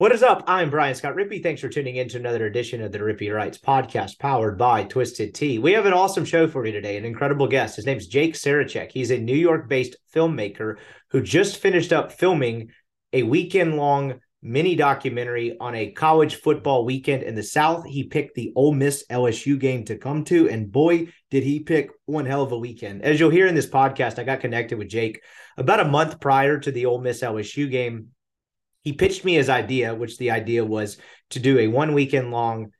What is up? I'm Brian Scott Rippee. Thanks for tuning in to another edition of the Rippee Writes podcast powered by Twisted Tea. We have an awesome show for you today, an incredible guest. His name's Jake Sarachek. He's a New York based filmmaker who just finished up filming a weekend long mini documentary on a college football weekend in the South. He picked the Ole Miss LSU game to come to, and boy, did he pick one hell of a weekend. As you'll hear in this podcast, I got connected with Jake about a month prior to the Ole Miss LSU game he pitched me his idea, which the idea was to do a one weekend long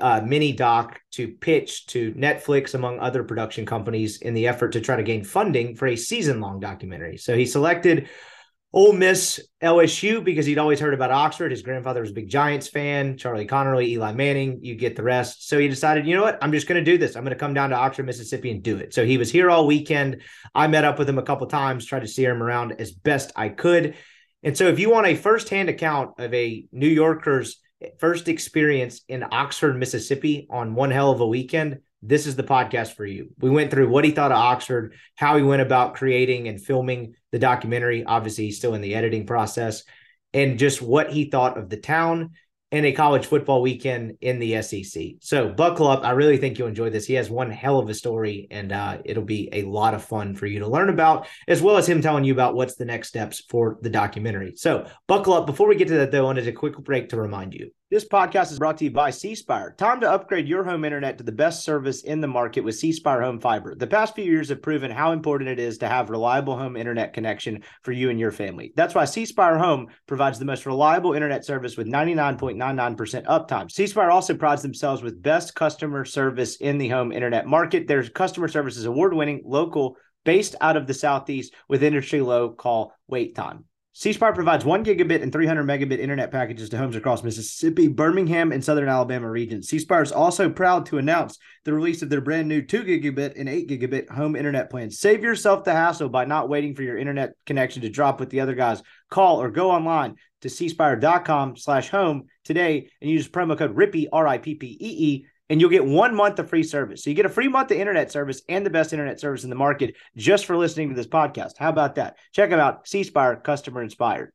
uh, mini doc to pitch to Netflix, among other production companies, in the effort to try to gain funding for a season long documentary. So he selected Ole Miss LSU because he'd always heard about Oxford. His grandfather was a big Giants fan, Charlie Connerly, Eli Manning, you get the rest. So he decided, you know what? I'm just going to do this. I'm going to come down to Oxford, Mississippi and do it. So he was here all weekend. I met up with him a couple times, tried to steer him around as best I could. And so, if you want a firsthand account of a New Yorker's first experience in Oxford, Mississippi on one hell of a weekend, this is the podcast for you. We went through what he thought of Oxford, how he went about creating and filming the documentary. Obviously, he's still in the editing process, and just what he thought of the town and a college football weekend in the SEC. So buckle up. I really think you'll enjoy this. He has one hell of a story, and uh, it'll be a lot of fun for you to learn about, as well as him telling you about what's the next steps for the documentary. So buckle up. Before we get to that, though, I wanted a quick break to remind you this podcast is brought to you by C Spire. Time to upgrade your home internet to the best service in the market with C Spire Home Fiber. The past few years have proven how important it is to have reliable home internet connection for you and your family. That's why C Spire Home provides the most reliable internet service with 99.99% uptime. C Spire also prides themselves with best customer service in the home internet market. Their customer service is award winning, local, based out of the Southeast with industry low call wait time. C Spire provides one gigabit and 300 megabit internet packages to homes across Mississippi, Birmingham, and Southern Alabama regions. C Spire is also proud to announce the release of their brand new 2 gigabit and 8 gigabit home internet plans. Save yourself the hassle by not waiting for your internet connection to drop with the other guys. Call or go online to cspire.com slash home today and use promo code RIPPEE, R I P P E E and you'll get one month of free service. So you get a free month of internet service and the best internet service in the market just for listening to this podcast. How about that? Check them out. C Spire, customer inspired.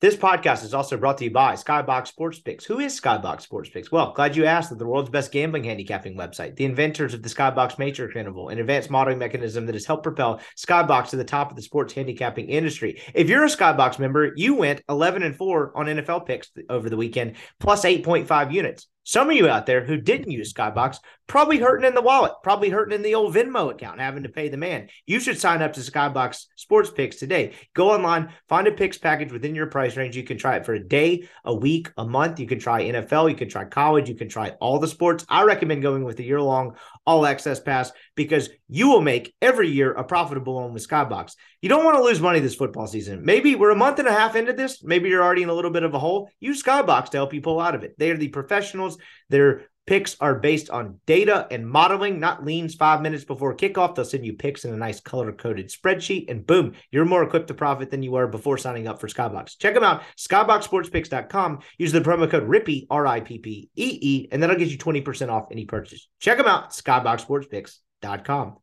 This podcast is also brought to you by Skybox Sports Picks. Who is Skybox Sports Picks? Well, glad you asked. They're the world's best gambling handicapping website, the inventors of the Skybox Matrix Interval, an advanced modeling mechanism that has helped propel Skybox to the top of the sports handicapping industry. If you're a Skybox member, you went 11 and 4 on NFL picks over the weekend, plus 8.5 units. Some of you out there who didn't use Skybox probably hurting in the wallet, probably hurting in the old Venmo account, having to pay the man. You should sign up to Skybox Sports Picks today. Go online, find a picks package within your price range. You can try it for a day, a week, a month. You can try NFL, you can try college, you can try all the sports. I recommend going with a year long all access pass because you will make every year a profitable one with Skybox. You don't want to lose money this football season. Maybe we're a month and a half into this. Maybe you're already in a little bit of a hole. Use Skybox to help you pull out of it. They are the professionals. They're Picks are based on data and modeling, not leans five minutes before kickoff. They'll send you picks in a nice color coded spreadsheet, and boom, you're more equipped to profit than you were before signing up for Skybox. Check them out, skyboxsportspicks.com. Use the promo code RIPPEE, R I P P E E, and that'll get you 20% off any purchase. Check them out, skyboxsportspicks.com.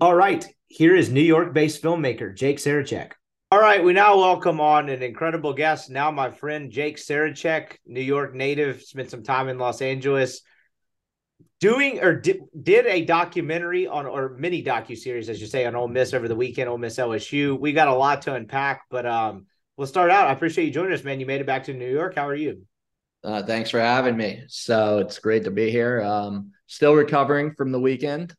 All right, here is New York-based filmmaker Jake Sarachek. All right, we now welcome on an incredible guest. Now, my friend Jake Sarachek, New York native, spent some time in Los Angeles doing or did, did a documentary on or mini docu series, as you say, on Ole Miss over the weekend, Ole Miss LSU. We got a lot to unpack, but um, we'll start out. I appreciate you joining us, man. You made it back to New York. How are you? Uh, thanks for having me. So it's great to be here. Um, still recovering from the weekend.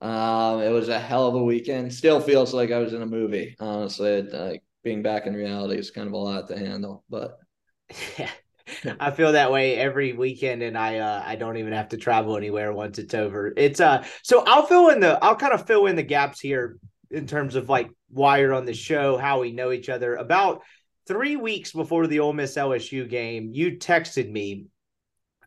Um, it was a hell of a weekend. Still feels like I was in a movie. Honestly, like being back in reality is kind of a lot to handle. But yeah, I feel that way every weekend, and I uh, I don't even have to travel anywhere once it's over. It's uh, so I'll fill in the I'll kind of fill in the gaps here in terms of like why you're on the show, how we know each other. About three weeks before the Ole Miss LSU game, you texted me,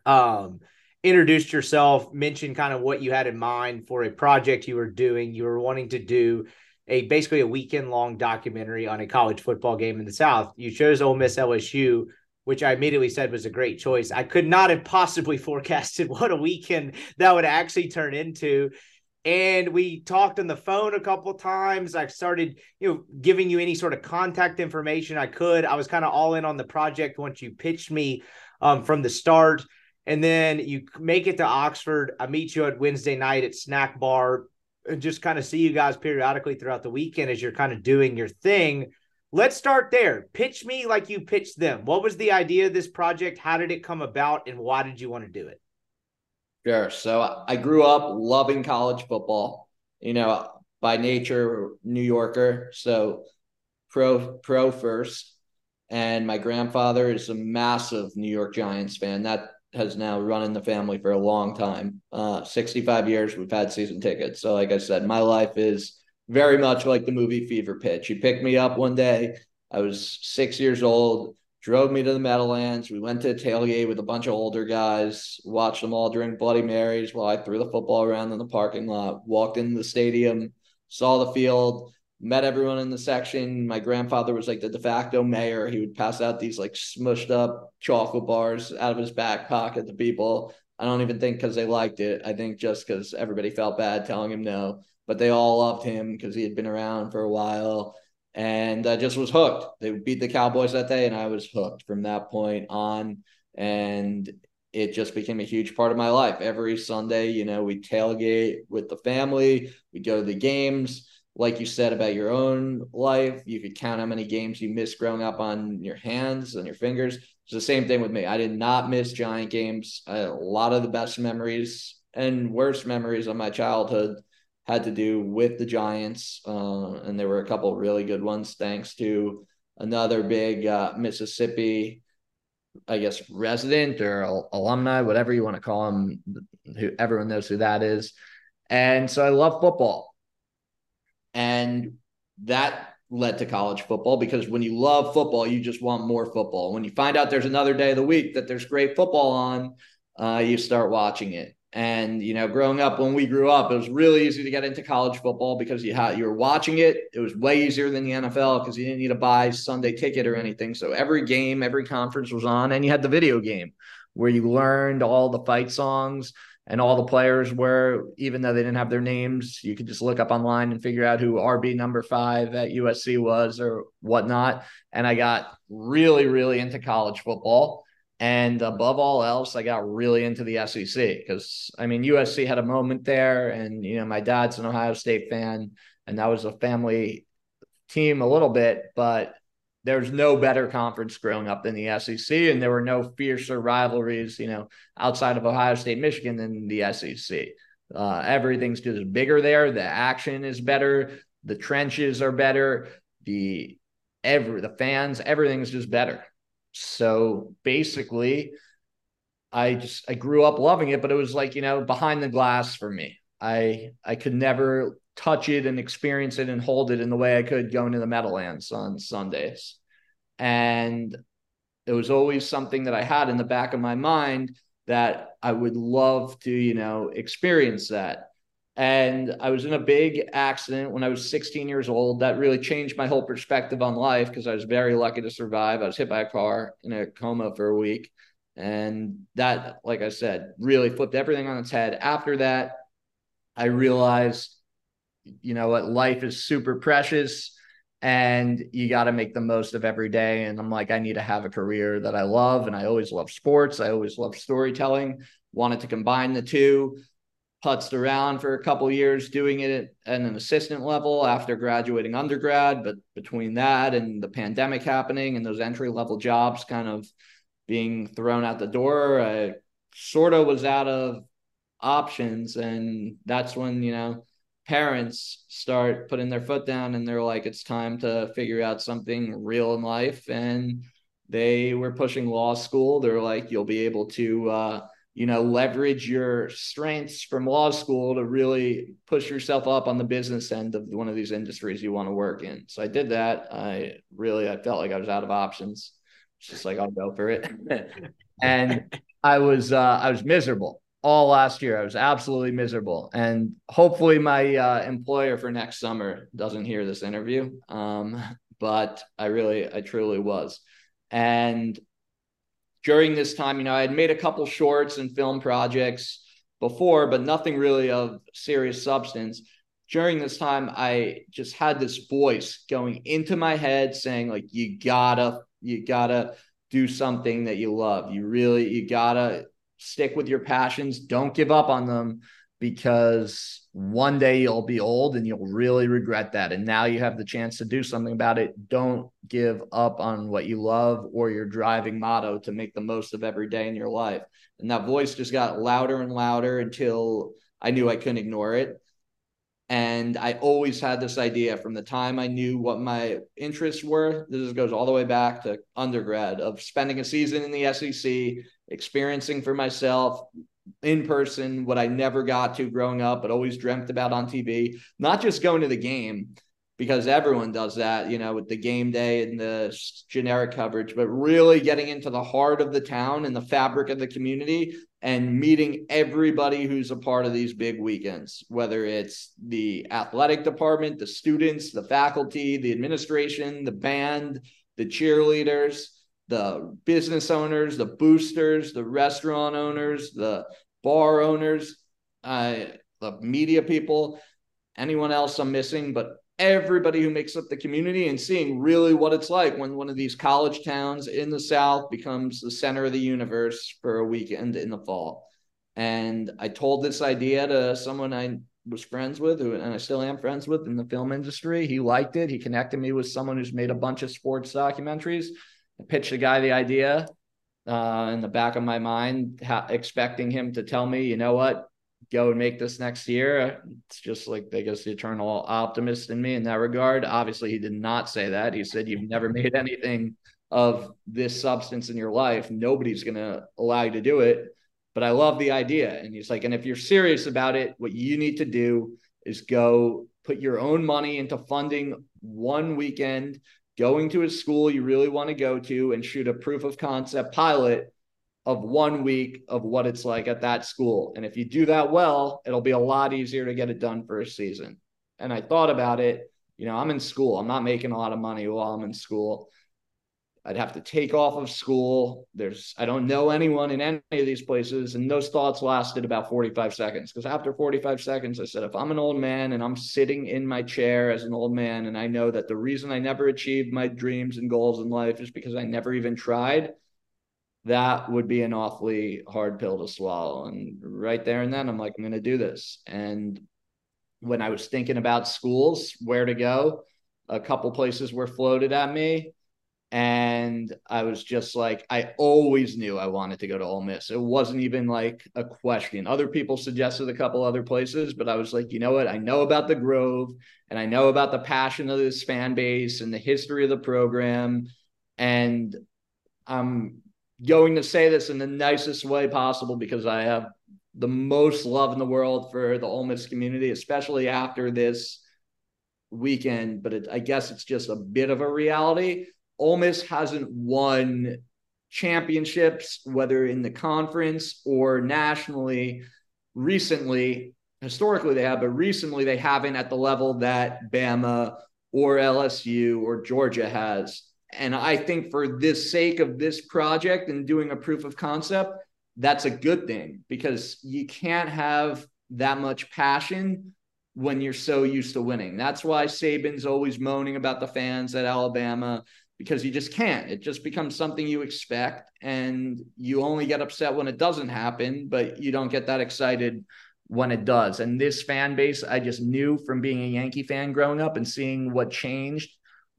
um, introduced yourself, mentioned kind of what you had in mind for a project you were doing. You were wanting to do a basically a weekend long documentary on a college football game in the South. You chose Ole Miss LSU which I immediately said was a great choice. I could not have possibly forecasted what a weekend that would actually turn into. And we talked on the phone a couple times. I started, you know, giving you any sort of contact information I could. I was kind of all in on the project once you pitched me um, from the start. And then you make it to Oxford. I meet you at Wednesday night at Snack Bar and just kind of see you guys periodically throughout the weekend as you're kind of doing your thing Let's start there. Pitch me like you pitched them. What was the idea of this project? How did it come about? And why did you want to do it? Sure. So I grew up loving college football, you know, by nature, New Yorker. So pro, pro first. And my grandfather is a massive New York Giants fan. That has now run in the family for a long time. Uh, 65 years we've had season tickets. So, like I said, my life is very much like the movie Fever Pitch. He picked me up one day. I was six years old, drove me to the Meadowlands. We went to a tailgate with a bunch of older guys, watched them all drink Bloody Marys while I threw the football around in the parking lot, walked into the stadium, saw the field, met everyone in the section. My grandfather was like the de facto mayor. He would pass out these like smushed up chocolate bars out of his back pocket to people. I don't even think because they liked it. I think just because everybody felt bad telling him no but they all loved him because he had been around for a while. And I just was hooked. They beat the Cowboys that day, and I was hooked from that point on. And it just became a huge part of my life. Every Sunday, you know, we tailgate with the family, we go to the games. Like you said about your own life, you could count how many games you missed growing up on your hands and your fingers. It's the same thing with me. I did not miss Giant games. A lot of the best memories and worst memories of my childhood had to do with the Giants, uh, and there were a couple really good ones thanks to another big uh, Mississippi, I guess, resident or alumni, whatever you want to call him. Who everyone knows who that is, and so I love football, and that led to college football because when you love football, you just want more football. When you find out there's another day of the week that there's great football on, uh, you start watching it. And you know, growing up when we grew up, it was really easy to get into college football because you had you were watching it. It was way easier than the NFL because you didn't need to buy Sunday ticket or anything. So every game, every conference was on, and you had the video game where you learned all the fight songs and all the players were, even though they didn't have their names, you could just look up online and figure out who RB number five at USC was or whatnot. And I got really, really into college football. And above all else, I got really into the SEC because I mean, USC had a moment there, and you know, my dad's an Ohio State fan, and that was a family team a little bit, but there's no better conference growing up than the SEC, and there were no fiercer rivalries, you know, outside of Ohio State, Michigan than the SEC. Uh, everything's just bigger there. The action is better. The trenches are better. The every the fans, everything's just better. So basically, I just I grew up loving it, but it was like, you know, behind the glass for me. I I could never touch it and experience it and hold it in the way I could going to the Meadowlands on Sundays. And it was always something that I had in the back of my mind that I would love to, you know, experience that. And I was in a big accident when I was 16 years old. That really changed my whole perspective on life because I was very lucky to survive. I was hit by a car in a coma for a week. And that, like I said, really flipped everything on its head. After that, I realized you know what, life is super precious and you got to make the most of every day. And I'm like, I need to have a career that I love. And I always love sports. I always love storytelling, wanted to combine the two putzed around for a couple years doing it at an assistant level after graduating undergrad but between that and the pandemic happening and those entry level jobs kind of being thrown out the door i sort of was out of options and that's when you know parents start putting their foot down and they're like it's time to figure out something real in life and they were pushing law school. They're like you'll be able to uh, you know leverage your strengths from law school to really push yourself up on the business end of one of these industries you want to work in. So i did that. I really i felt like i was out of options. It's just like i'll go for it. And i was uh, i was miserable all last year i was absolutely miserable and hopefully my uh, employer for next summer doesn't hear this interview um, but i really i truly was and during this time, you know, I had made a couple shorts and film projects before, but nothing really of serious substance. During this time, I just had this voice going into my head saying, like, you gotta, you gotta do something that you love. You really, you gotta stick with your passions. Don't give up on them because one day you'll be old and you'll really regret that. And now you have the chance to do something about it. Don't give up on what you love or your driving motto to make the most of every day in your life. And that voice just got louder and louder until I knew I couldn't ignore it. And I always had this idea from the time I knew what my interests were. This goes all the way back to undergrad of spending a season in the SEC, experiencing for myself in person, what I never got to growing up, but always dreamt about on TV. Not just going to the game, because everyone does that, you know, with the game day and the generic coverage, but really getting into the heart of the town and the fabric of the community and meeting everybody who's a part of these big weekends, whether it's the athletic department, the students, the faculty, the administration, the band, the cheerleaders the business owners, the boosters, the restaurant owners, the bar owners, uh, the media people, anyone else I'm missing, but everybody who makes up the community and seeing really what it's like when one of these college towns in the South becomes the center of the universe for a weekend in the fall. And I told this idea to someone I was friends with, who, and I still am friends with in the film industry. He liked it. He connected me with someone who's made a bunch of sports documentaries. I pitched the guy the idea uh, in the back of my mind, ha- expecting him to tell me, you know what, go and make this next year. It's just like, I guess, the eternal optimist in me in that regard. Obviously, he did not say that. He said, You've never made anything of this substance in your life. Nobody's going to allow you to do it. But I love the idea. And he's like, And if you're serious about it, what you need to do is go put your own money into funding one weekend going to a school you really want to go to and shoot a proof of concept pilot of one week of what it's like at that school. And if you do that well, it'll be a lot easier to get it done for a season. And I thought about it, you know, I'm in school. I'm not making a lot of money while I'm in school. I'd have to take off of school. There's, I don't know anyone in any of these places. And those thoughts lasted about 45 seconds. Because after 45 seconds, I said, if I'm an old man and I'm sitting in my chair as an old man, and I know that the reason I never achieved my dreams and goals in life is because I never even tried, that would be an awfully hard pill to swallow. And right there and then, I'm like, I'm going to do this. And when I was thinking about schools, where to go, a couple places were floated at me and I was just like, I always knew I wanted to go to Ole Miss. It wasn't even like a question. Other people suggested a couple other places, but I was like, you know what? I know about the Grove and I know about the passion of this fan base and the history of the program. And I'm going to say this in the nicest way possible because I have the most love in the world for the Ole Miss community, especially after this weekend. But it, I guess it's just a bit of a reality Ole Miss hasn't won championships, whether in the conference or nationally, recently. Historically, they have, but recently they haven't at the level that Bama or LSU or Georgia has. And I think for this sake of this project and doing a proof of concept, that's a good thing because you can't have that much passion when you're so used to winning. That's why Saban's always moaning about the fans at Alabama because you just can't. It just becomes something you expect and you only get upset when it doesn't happen, but you don't get that excited when it does. And this fan base, I just knew from being a Yankee fan growing up and seeing what changed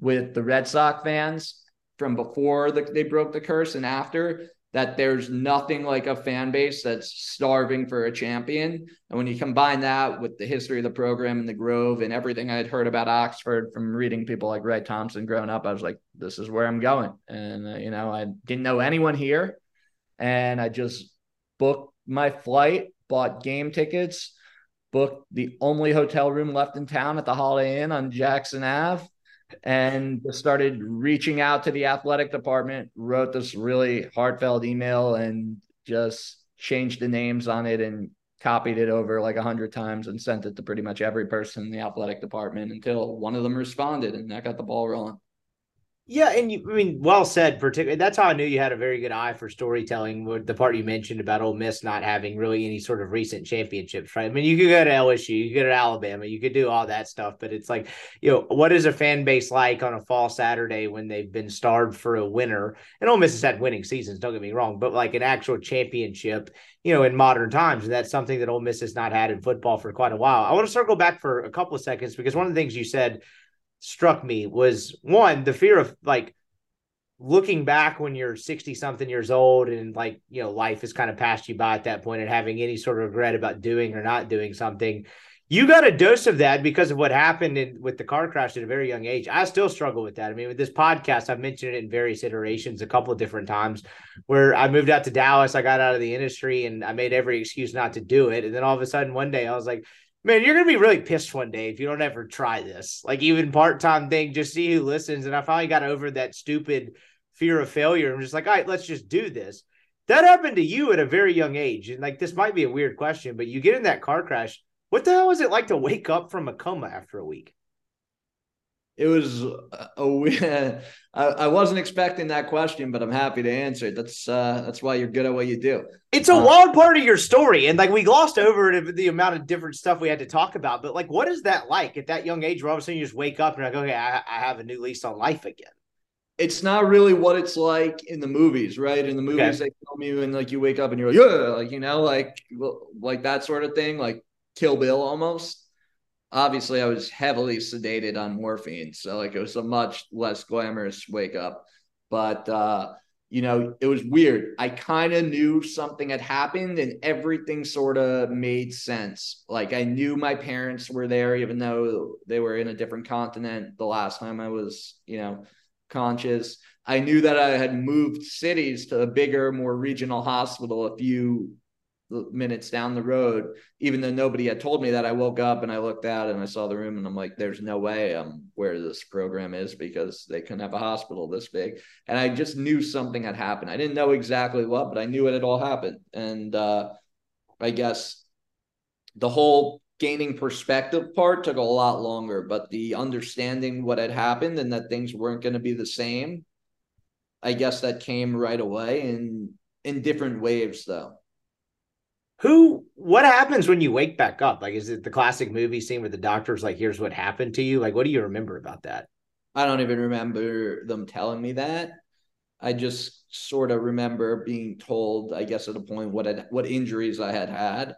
with the Red Sox fans from before the, they broke the curse and after that there's nothing like a fan base that's starving for a champion. And when you combine that with the history of the program and the Grove and everything I'd heard about Oxford from reading people like Ray Thompson growing up, I was like, this is where I'm going. And, uh, you know, I didn't know anyone here. And I just booked my flight, bought game tickets, booked the only hotel room left in town at the Holiday Inn on Jackson Ave and started reaching out to the athletic department, wrote this really heartfelt email and just changed the names on it and copied it over like a hundred times and sent it to pretty much every person in the athletic department until one of them responded and that got the ball rolling. Yeah, and you, I mean, well said. Particularly, that's how I knew you had a very good eye for storytelling. With the part you mentioned about Ole Miss not having really any sort of recent championships, right? I mean, you could go to LSU, you could go to Alabama, you could do all that stuff, but it's like, you know, what is a fan base like on a fall Saturday when they've been starved for a winner? And Ole Miss has had winning seasons, don't get me wrong, but like an actual championship, you know, in modern times, and that's something that Ole Miss has not had in football for quite a while. I want to circle back for a couple of seconds because one of the things you said struck me was one the fear of like looking back when you're 60 something years old and like you know life has kind of passed you by at that point and having any sort of regret about doing or not doing something you got a dose of that because of what happened in, with the car crash at a very young age. I still struggle with that. I mean with this podcast i've mentioned it in various iterations a couple of different times where i moved out to dallas i got out of the industry and i made every excuse not to do it. And then all of a sudden one day i was like man, you're gonna be really pissed one day if you don't ever try this. Like even part time thing, just see who listens. And I finally got over that stupid fear of failure. I'm just like, all right, let's just do this. That happened to you at a very young age, and like this might be a weird question, but you get in that car crash. What the hell is it like to wake up from a coma after a week? It was a, I, I wasn't expecting that question, but I'm happy to answer it. That's uh, that's why you're good at what you do. It's a uh, wild part of your story, and like we glossed over it, the amount of different stuff we had to talk about. But like, what is that like at that young age? Where all of a sudden you just wake up and like, okay, I, I have a new lease on life again. It's not really what it's like in the movies, right? In the movies, okay. they film you and like you wake up and you're like, yeah, like you know, like like that sort of thing, like Kill Bill almost obviously I was heavily sedated on morphine, so like it was a much less glamorous wake up. But uh, you know, it was weird. I kind of knew something had happened, and everything sort of made sense. Like I knew my parents were there, even though they were in a different continent the last time I was, you know, conscious. I knew that I had moved cities to a bigger, more regional hospital a few minutes down the road, even though nobody had told me that, I woke up and I looked out and I saw the room and I'm like, there's no way I'm where this program is because they couldn't have a hospital this big. And I just knew something had happened. I didn't know exactly what, but I knew it had all happened. And uh, I guess the whole gaining perspective part took a lot longer, but the understanding what had happened and that things weren't going to be the same, I guess that came right away in in different waves though who what happens when you wake back up? Like is it the classic movie scene where the doctor's like here's what happened to you. Like what do you remember about that? I don't even remember them telling me that. I just sort of remember being told i guess at a point what had, what injuries i had had.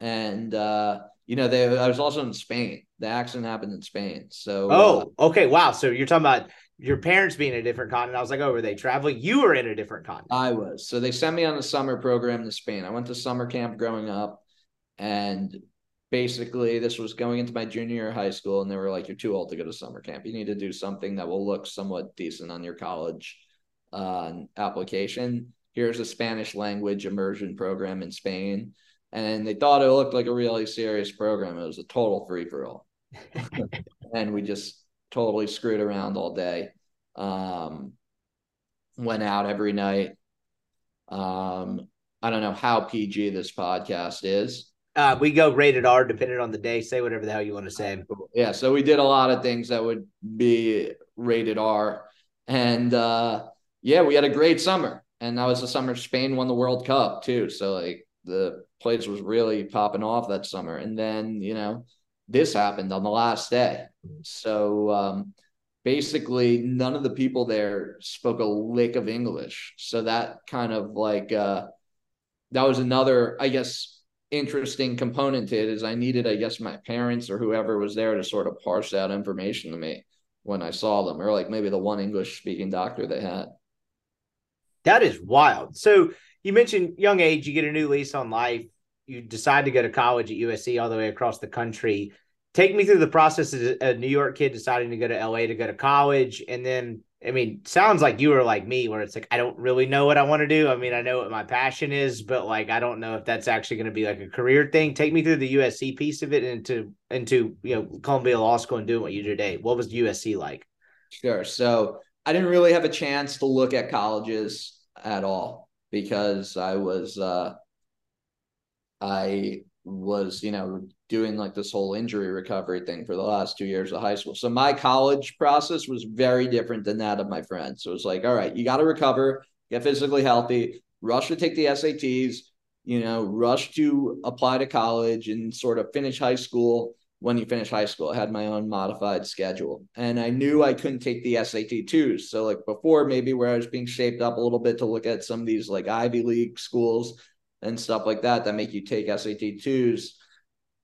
And uh you know they i was also in spain. The accident happened in spain. So oh uh, okay. Wow. So you're talking about your parents being in a different continent. I was like, oh, were they traveling? You were in a different continent. I was. So they sent me on a summer program to Spain. I went to summer camp growing up, and basically this was going into my junior year of high school, and they were like, "You're too old to go to summer camp. You need to do something that will look somewhat decent on your college uh, application. Here's a Spanish language immersion program in Spain." And they thought it looked like a really serious program. It was a total free for all. and we just totally screwed around all day. Um, went out every night. Um, I don't know how PG this podcast is. Uh, we go rated R depending on the day. Say whatever the hell you want to say. Yeah, so we did a lot of things that would be rated R, and uh, yeah, we had a great summer. And that was the summer Spain won the World Cup too. So like the place was really popping off that summer. And then you know this happened on the last day. So um, basically, none of the people there spoke a lick of English. So that kind of like uh, that was another, I guess, interesting component to it. Is I needed, I guess, my parents or whoever was there to sort of parse that information to me when I saw them, or like maybe the one English speaking doctor they had. That is wild. So you mentioned young age, you get a new lease on life you decide to go to college at USC all the way across the country. Take me through the process as a New York kid deciding to go to LA to go to college. And then, I mean, sounds like you were like me, where it's like, I don't really know what I want to do. I mean, I know what my passion is, but like, I don't know if that's actually going to be like a career thing. Take me through the USC piece of it into, into, you know, Columbia Law School and doing what you do today. What was USC like? Sure. So I didn't really have a chance to look at colleges at all because I was, uh, I was, you know, doing like this whole injury recovery thing for the last two years of high school. So my college process was very different than that of my friends. So it was like, all right, you got to recover, get physically healthy, rush to take the SATs, you know, rush to apply to college and sort of finish high school. When you finish high school, I had my own modified schedule and I knew I couldn't take the SAT twos. So, like before, maybe where I was being shaped up a little bit to look at some of these like Ivy League schools, and stuff like that that make you take SAT twos.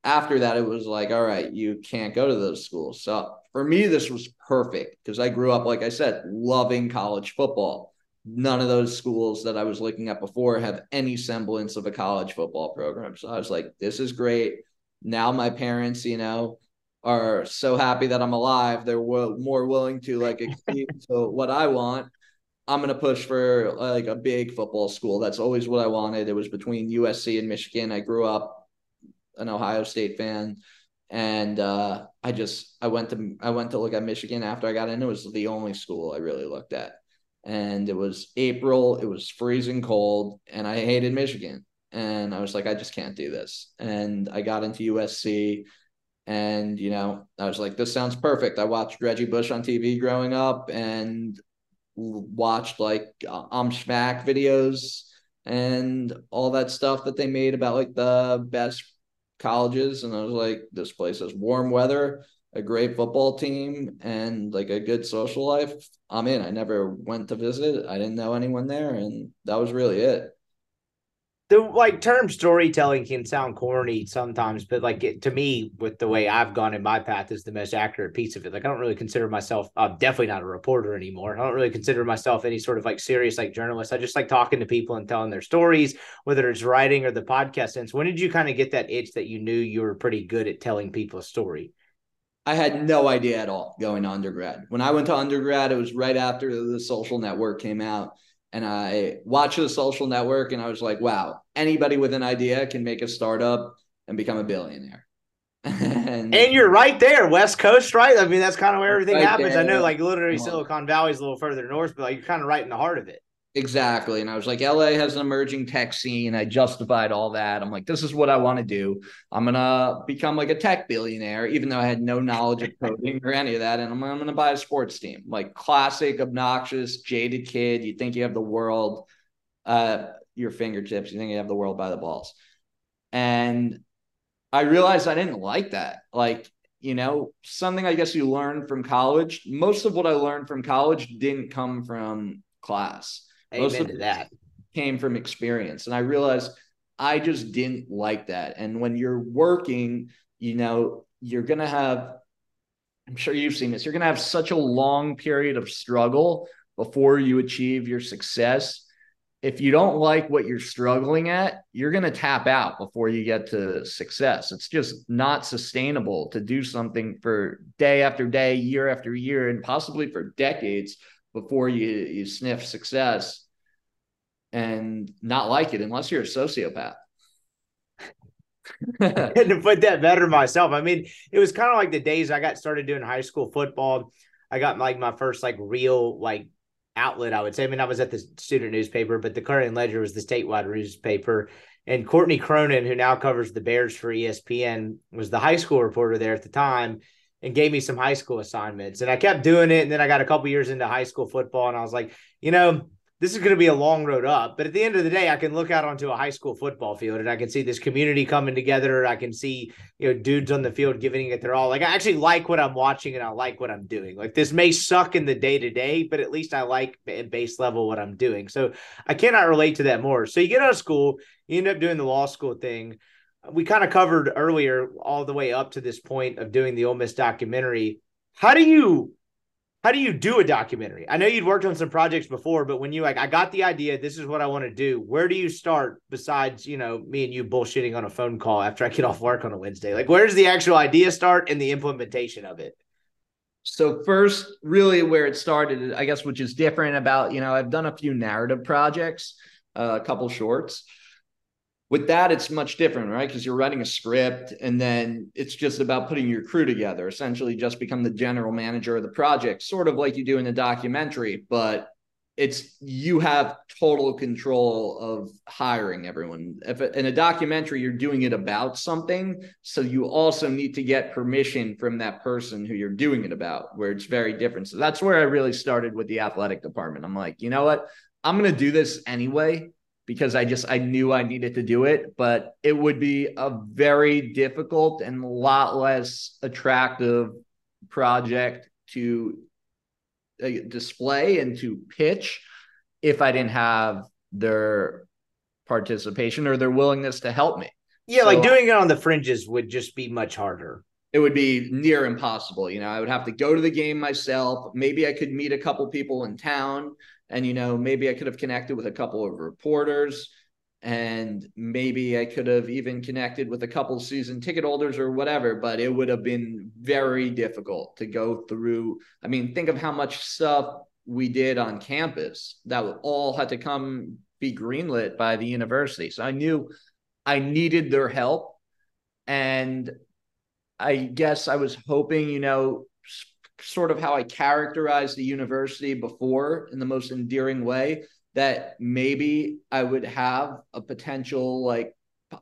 After that, it was like, all right, you can't go to those schools. So for me, this was perfect because I grew up, like I said, loving college football. None of those schools that I was looking at before have any semblance of a college football program. So I was like, this is great. Now my parents, you know, are so happy that I'm alive. They're w- more willing to like accede to what I want. I'm going to push for like a big football school. That's always what I wanted. It was between USC and Michigan. I grew up an Ohio State fan and uh, I just I went to I went to look at Michigan after I got in. It was the only school I really looked at, and it was April. It was freezing cold, and I hated Michigan. And I was like, I just can't do this. And I got into USC, and you know, I was like, this sounds perfect. I watched Reggie Bush on TV growing up, and watched like um Schmack videos and all that stuff that they made about like the best colleges and I was like this place has warm weather a great football team and like a good social life. I'm in. I never went to visit. I didn't know anyone there and that was really it the like term storytelling can sound corny sometimes, but like it, to me, with the way I've gone in my path, is the most accurate piece of it. Like I don't really consider myself, I'm definitely not a reporter anymore. I don't really consider myself any sort of like serious like journalist. I just like talking to people and telling their stories, whether it's writing or the podcast. Sense. When did you kind of get that itch that you knew you were pretty good at telling people a story? I had no idea at all going to undergrad. When I went to undergrad, it was right after the social network came out and I watched the social network and I was like, wow, anybody with an idea can make a startup and become a billionaire. and, and, you're right there, West Coast, right? I mean, that's kind of where everything right happens. There. I know, like literally, Silicon Valley is a little further north, but like you're kind of right in the heart of it. Exactly. And I was like, LA has an emerging tech scene. I justified all that. I'm like, this is what I want to do. I'm going to become like a tech billionaire, even though I had no knowledge of coding or any of that. And I'm, I'm going to buy a sports team, like classic, obnoxious, jaded kid. You think you have the world, uh, your fingertips. You think you have the world by the balls. And I realized I didn't like that. Like, you know, something I guess you learn from college. Most of what I learned from college didn't come from class most of that came from experience. And I realized I just didn't like that. And when you're working, you know, you're going to have, I'm sure you've seen this, you're going to have such a long period of struggle before you achieve your success. If you don't like what you're struggling at, you're going to tap out before you get to success. It's just not sustainable to do something for day after day, year after year, and possibly for decades before you, you sniff success and not like it unless you're a sociopath. to put that better myself. I mean, it was kind of like the days I got started doing high school football. I got like my first like real like outlet, I would say. I mean, I was at the student newspaper, but the Clarion Ledger was the statewide newspaper. And Courtney Cronin, who now covers the Bears for ESPN, was the high school reporter there at the time and gave me some high school assignments. And I kept doing it. And then I got a couple years into high school football and I was like, you know, this is going to be a long road up. But at the end of the day, I can look out onto a high school football field and I can see this community coming together. I can see, you know, dudes on the field giving it their all. Like, I actually like what I'm watching and I like what I'm doing. Like, this may suck in the day to day, but at least I like at base level what I'm doing. So I cannot relate to that more. So you get out of school, you end up doing the law school thing. We kind of covered earlier all the way up to this point of doing the Ole Miss documentary. How do you how do you do a documentary? I know you'd worked on some projects before, but when you like, I got the idea, this is what I want to do. Where do you start besides, you know, me and you bullshitting on a phone call after I get off work on a Wednesday? Like, where does the actual idea start and the implementation of it? So first, really where it started, I guess, which is different about, you know, I've done a few narrative projects, uh, a couple shorts with that it's much different right? Because you're writing a script and then it's just about putting your crew together essentially just become the general manager of the project sort of like you do in a documentary but it's you have total control of hiring everyone. If in a documentary you're doing it about something so you also need to get permission from that person who you're doing it about where it's very different. So that's where i really started with the athletic department. I'm like you know what? I'm going to do this anyway because I just I knew I needed to do it, but it would be a very difficult and a lot less attractive project to uh, display and to pitch if I didn't have their participation or their willingness to help me. Yeah, so, like doing it on the fringes would just be much harder. It would be near impossible. You know, I would have to go to the game myself. Maybe I could meet a couple people in town and, you know, maybe I could have connected with a couple of reporters and maybe I could have even connected with a couple season ticket holders or whatever, but it would have been very difficult to go through. I mean, think of how much stuff we did on campus that all had to come be greenlit by the university. So I knew I needed their help. And I guess I was hoping, you know, sort of how I characterized the university before in the most endearing way that maybe I would have a potential like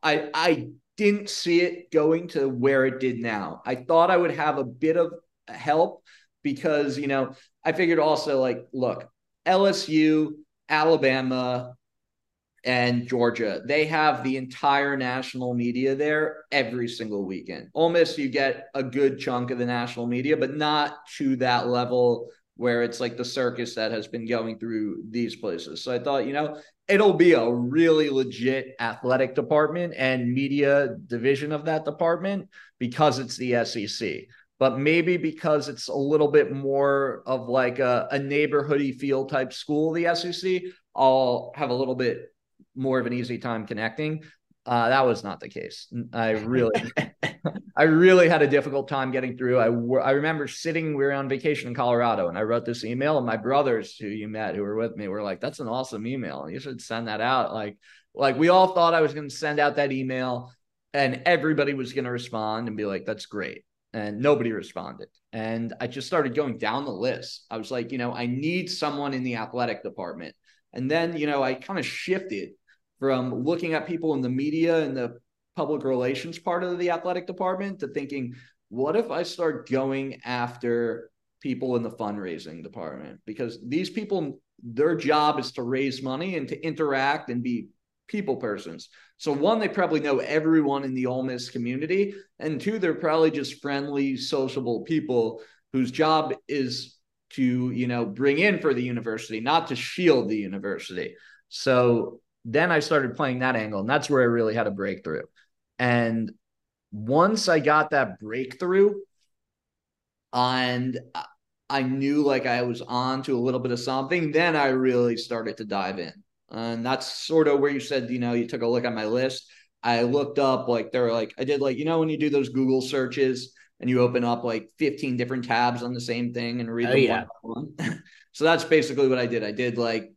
I I didn't see it going to where it did now. I thought I would have a bit of help because, you know, I figured also like look, LSU, Alabama, and Georgia. They have the entire national media there every single weekend. Ole Miss, you get a good chunk of the national media, but not to that level where it's like the circus that has been going through these places. So I thought, you know, it'll be a really legit athletic department and media division of that department because it's the SEC. But maybe because it's a little bit more of like a, a neighborhoody feel type school, the SEC, I'll have a little bit more of an easy time connecting. Uh, that was not the case. I really, I really had a difficult time getting through. I I remember sitting. We were on vacation in Colorado, and I wrote this email. And my brothers, who you met, who were with me, were like, "That's an awesome email. You should send that out." Like, like we all thought I was going to send out that email, and everybody was going to respond and be like, "That's great." And nobody responded. And I just started going down the list. I was like, you know, I need someone in the athletic department. And then, you know, I kind of shifted from looking at people in the media and the public relations part of the athletic department to thinking, what if I start going after people in the fundraising department? Because these people, their job is to raise money and to interact and be people persons. So one, they probably know everyone in the Ole Miss community, and two, they're probably just friendly, sociable people whose job is to you know bring in for the university, not to shield the university. So then I started playing that angle, and that's where I really had a breakthrough. And once I got that breakthrough, and I knew like I was on to a little bit of something, then I really started to dive in. And that's sort of where you said, you know, you took a look at my list. I looked up like there were like I did like you know when you do those Google searches and you open up like 15 different tabs on the same thing and read oh, them yeah. one by one. so that's basically what I did. I did like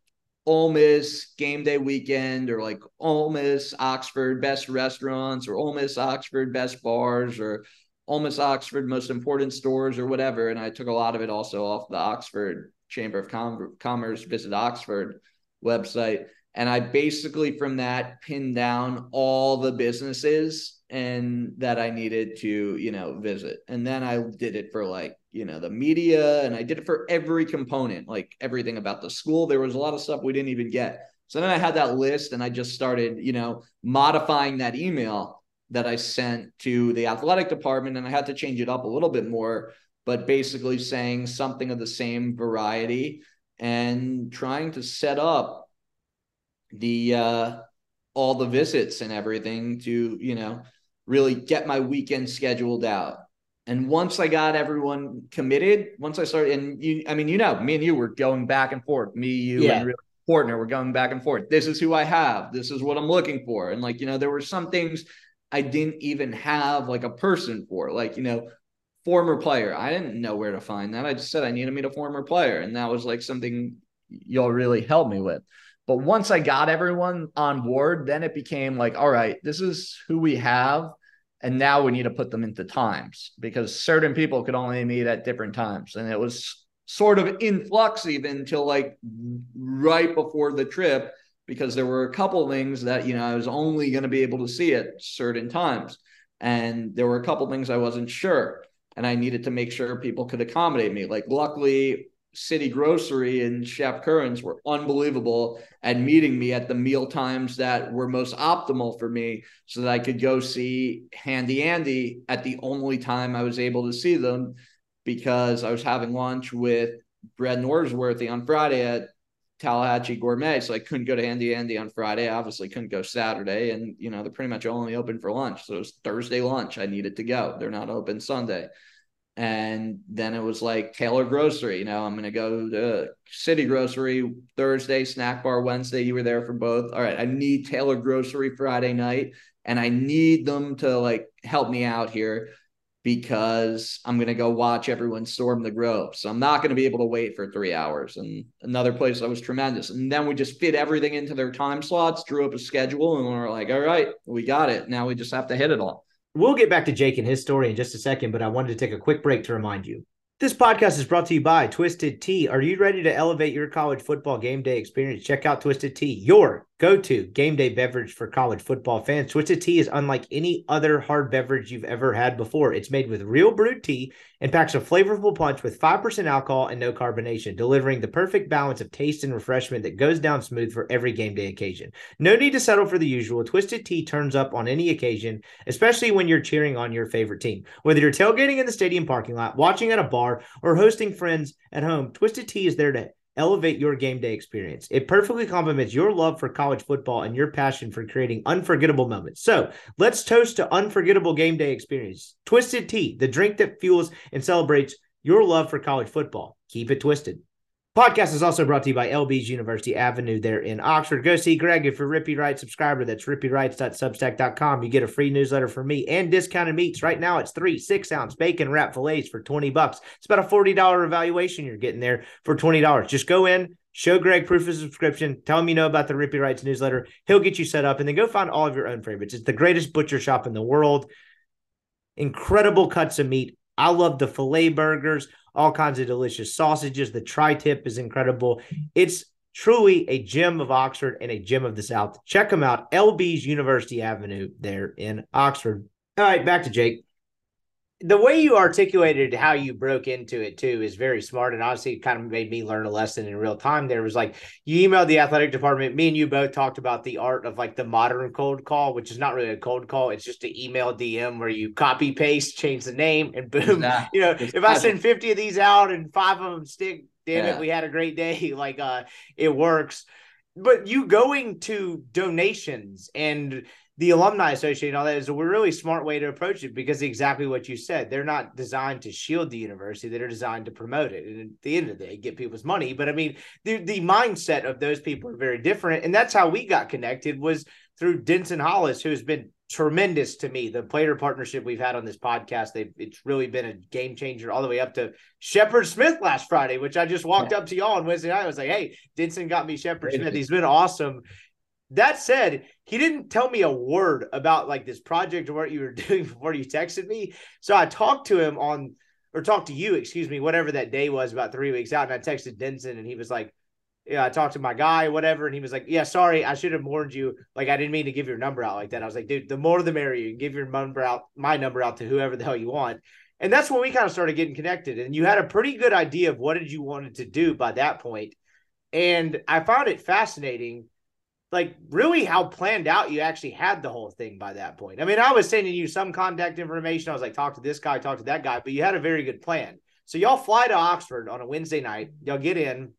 Ole Miss game day weekend or like Ole Miss Oxford best restaurants or Ole Miss Oxford best bars or Ole Miss Oxford most important stores or whatever. And I took a lot of it also off the Oxford Chamber of Com- Commerce Visit Oxford website. And I basically from that pinned down all the businesses and that I needed to, you know, visit. And then I did it for like, you know, the media and I did it for every component, like everything about the school. There was a lot of stuff we didn't even get. So then I had that list and I just started, you know, modifying that email that I sent to the athletic department and I had to change it up a little bit more, but basically saying something of the same variety and trying to set up the uh all the visits and everything to, you know, really get my weekend scheduled out. And once I got everyone committed, once I started, and you, I mean, you know, me and you were going back and forth. Me, you, yeah. and really partner, we're going back and forth. This is who I have. This is what I'm looking for. And like, you know, there were some things I didn't even have like a person for, like, you know, former player. I didn't know where to find that. I just said I need to meet a former player. And that was like something y'all really helped me with. But once I got everyone on board, then it became like, all right, this is who we have. And now we need to put them into times because certain people could only meet at different times. And it was sort of in flux even until like right before the trip because there were a couple things that, you know, I was only going to be able to see at certain times. And there were a couple things I wasn't sure. And I needed to make sure people could accommodate me. Like, luckily, City Grocery and Chef Currence were unbelievable at meeting me at the meal times that were most optimal for me so that I could go see Handy Andy at the only time I was able to see them because I was having lunch with Brad Norsworthy on Friday at Tallahatchie Gourmet. So I couldn't go to Handy Andy on Friday. Obviously couldn't go Saturday. And, you know, they're pretty much only open for lunch. So it was Thursday lunch. I needed to go. They're not open Sunday. And then it was like Taylor Grocery. You know, I'm going to go to City Grocery Thursday, Snack Bar Wednesday. You were there for both. All right. I need Taylor Grocery Friday night, and I need them to like help me out here because I'm going to go watch everyone storm the Grove. So I'm not going to be able to wait for three hours. And another place that was tremendous. And then we just fit everything into their time slots, drew up a schedule, and we we're like, all right, we got it. Now we just have to hit it all. We'll get back to Jake and his story in just a second, but I wanted to take a quick break to remind you. This podcast is brought to you by Twisted Tea. Are you ready to elevate your college football game day experience? Check out Twisted Tea, your go to game day beverage for college football fans. Twisted Tea is unlike any other hard beverage you've ever had before. It's made with real brewed tea and packs a flavorful punch with 5% alcohol and no carbonation, delivering the perfect balance of taste and refreshment that goes down smooth for every game day occasion. No need to settle for the usual. Twisted Tea turns up on any occasion, especially when you're cheering on your favorite team. Whether you're tailgating in the stadium parking lot, watching at a bar, or hosting friends at home, Twisted Tea is there to elevate your game day experience. It perfectly complements your love for college football and your passion for creating unforgettable moments. So let's toast to unforgettable game day experience. Twisted Tea, the drink that fuels and celebrates your love for college football. Keep it twisted. Podcast is also brought to you by LB's University Avenue there in Oxford. Go see Greg if you're Rippee Writes subscriber. That's rippeewrites.substack.com. You get a free newsletter from me and discounted meats. Right now it's three six ounce bacon wrap fillets for 20 bucks. It's about a $40 evaluation you're getting there for $20. Just go in, show Greg proof of subscription, tell him you know about the Rippee Writes newsletter. He'll get you set up and then go find all of your own favorites. It's the greatest butcher shop in the world. Incredible cuts of meat. I love the filet burgers all kinds of delicious sausages. The tri tip is incredible. It's truly a gem of Oxford and a gem of the South. Check them out. LB's University Avenue there in Oxford. All right, back to Jake the way you articulated how you broke into it too is very smart and honestly it kind of made me learn a lesson in real time there. Was like you emailed the athletic department me and you both talked about the art of like the modern cold call which is not really a cold call it's just an email dm where you copy paste change the name and boom you know if i send 50 of these out and five of them stick damn yeah. it we had a great day like uh it works. But you going to donations and the alumni association all that is a really smart way to approach it because exactly what you said they're not designed to shield the university they're designed to promote it. And at the end of the day get people's money. But i mean the, the mindset of those people are very different. And that's how we got connected was through denson hollis who's been tremendous to me. The player partnership we've had on this podcast they've it's really been a game changer all the way up to shepard smith last friday which i just walked yeah. up to y'all on wednesday night. I was like hey denson got me shepard smith. He's been awesome that said, he didn't tell me a word about like this project or what you were doing before you texted me. So I talked to him on or talked to you, excuse me, whatever that day was about three weeks out. And I texted Denson and he was like, yeah, I talked to my guy, whatever, and he was like, yeah, sorry, I should have warned you. Like, I didn't mean to give your number out like that. I was like, dude, the more the merrier. You can give your number out, my number out to whoever the hell you want. And that's when we kind of started getting connected. And you had a pretty good idea of what did you wanted to do by that point. And I found it fascinating, like really how planned out you actually had the whole thing by that point. I mean, I was sending you some contact information. I was like, talk to this guy, talk to that guy, but you had a very good plan. So y'all fly to Oxford on a Wednesday night. Y'all get in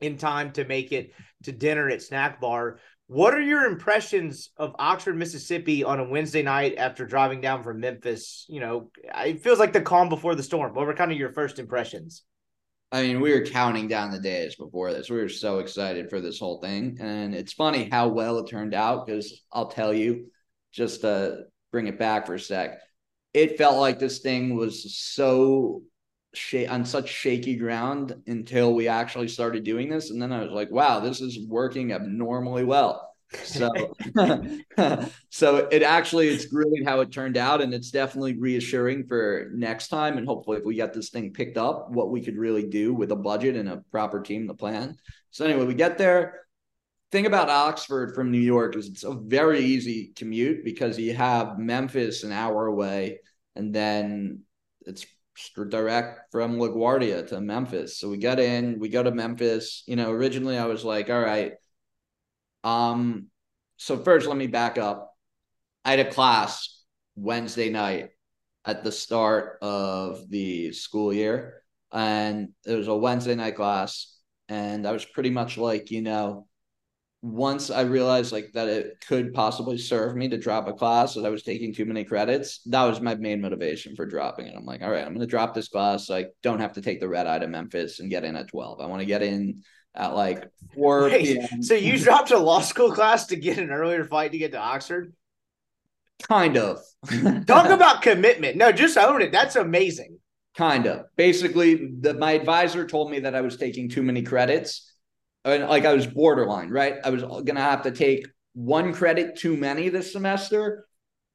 in time to make it to dinner at Snack Bar. What are your impressions of Oxford, Mississippi on a Wednesday night after driving down from Memphis? You know, it feels like the calm before the storm. What were kind of your first impressions? I mean, we were counting down the days before this. We were so excited for this whole thing. And it's funny how well it turned out because I'll tell you, just to bring it back for a sec, it felt like this thing was so sh- on such shaky ground until we actually started doing this. And then I was like, wow, this is working abnormally well. So, so it actually it's really how it turned out, and it's definitely reassuring for next time. And hopefully, if we get this thing picked up, what we could really do with a budget and a proper team to plan. So anyway, we get there. Thing about Oxford from New York is it's a very easy commute because you have Memphis an hour away, and then it's direct from LaGuardia to Memphis. So we get in, we go to Memphis. You know, originally I was like, all right. Um, so first let me back up. I had a class Wednesday night at the start of the school year. And it was a Wednesday night class. And I was pretty much like, you know, once I realized like that it could possibly serve me to drop a class that I was taking too many credits, that was my main motivation for dropping it. I'm like, all right, I'm to drop this class. I don't have to take the red eye to Memphis and get in at 12. I want to get in at like 4 Wait, So you dropped a law school class to get an earlier flight to get to Oxford? Kind of. Talk about commitment. No, just own it. That's amazing. Kind of. Basically, the, my advisor told me that I was taking too many credits and like I was borderline, right? I was gonna have to take one credit too many this semester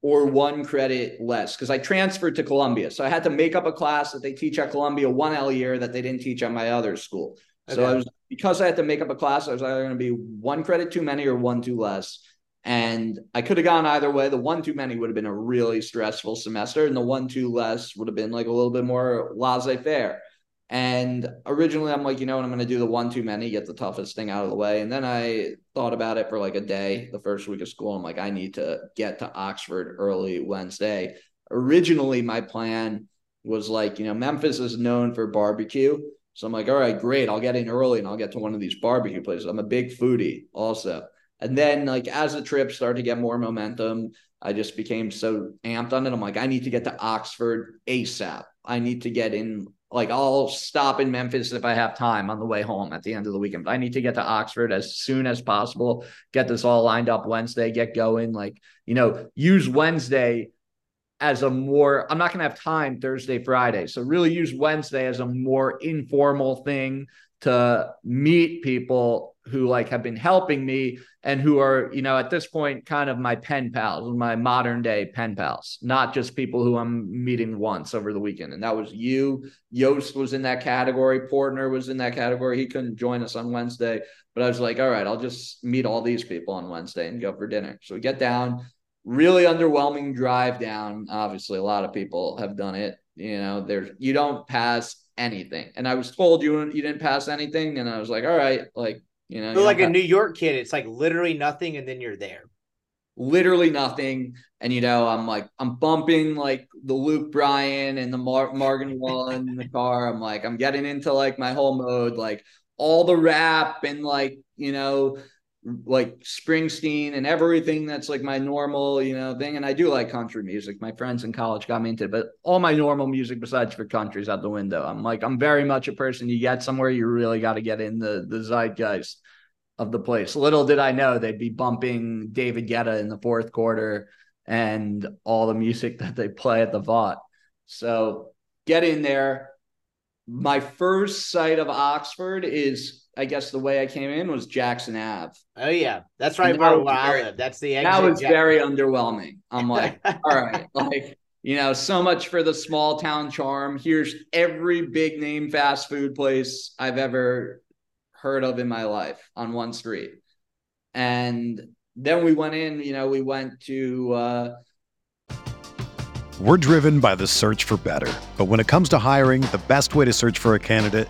or one credit less because I transferred to Columbia. So I had to make up a class that they teach at Columbia one L year that they didn't teach at my other school. Okay. So I was because I had to make up a class, I was either going to be one credit too many or one too less. And I could have gone either way. The one too many would have been a really stressful semester, and the one too less would have been like a little bit more laissez faire. And originally, I'm like, you know what, I'm going to do the one too many, get the toughest thing out of the way. And then I thought about it for like a day, the first week of school. I'm like, I need to get to Oxford early Wednesday. Originally, my plan was like, you know, Memphis is known for barbecue. So I'm like, all right, great. I'll get in early and I'll get to one of these barbecue places. I'm a big foodie also. And then, like, as the trip started to get more momentum, I just became so amped on it. I'm like, I need to get to Oxford ASAP. I need to get in like I'll stop in Memphis if I have time on the way home at the end of the weekend. But I need to get to Oxford as soon as possible, get this all lined up Wednesday, get going. Like, you know, use Wednesday as a more, I'm not going to have time Thursday, Friday. So really use Wednesday as a more informal thing to meet people who like have been helping me and who are you know at this point kind of my pen pals my modern day pen pals not just people who i'm meeting once over the weekend. And that was you. Yost was in that category. Portner was in that category. He couldn't join us on wednesday. But i was like all right i'll just meet all these people on wednesday and go for dinner. So we get down really underwhelming drive down. Obviously a lot of people have done it. You know there's you don't pass anything. And i was told you you didn't pass anything. And i was like all right like you know, like a New York kid, it's like literally nothing, and then you're there. Literally nothing, and you know, I'm like, I'm bumping like the Luke Bryan and the Mar- Morgan Wallen in the car. I'm like, I'm getting into like my whole mode, like all the rap and like you know, like Springsteen and everything that's like my normal, you know, thing. And I do like country music. My friends in college got me into it, but all my normal music besides for country's out the window. I'm like, I'm very much a person you get somewhere, you really got to get in the the zeitgeist of the place. Little did I know they'd be bumping David Guetta in the fourth quarter and all the music that they play at the Vaught. So get in there. My first sight of Oxford is I guess the way I came in was Jackson Ave. Oh yeah, that's right where, where I live. That's the exit. That was Jackson. very underwhelming. I'm like, all right, like you know, so much for the small town charm. Here's every big name fast food place I've ever heard of in my life on one street. And then we went in, you know, we went to uh, We're driven by the search for better. But when it comes to hiring, the best way to search for a candidate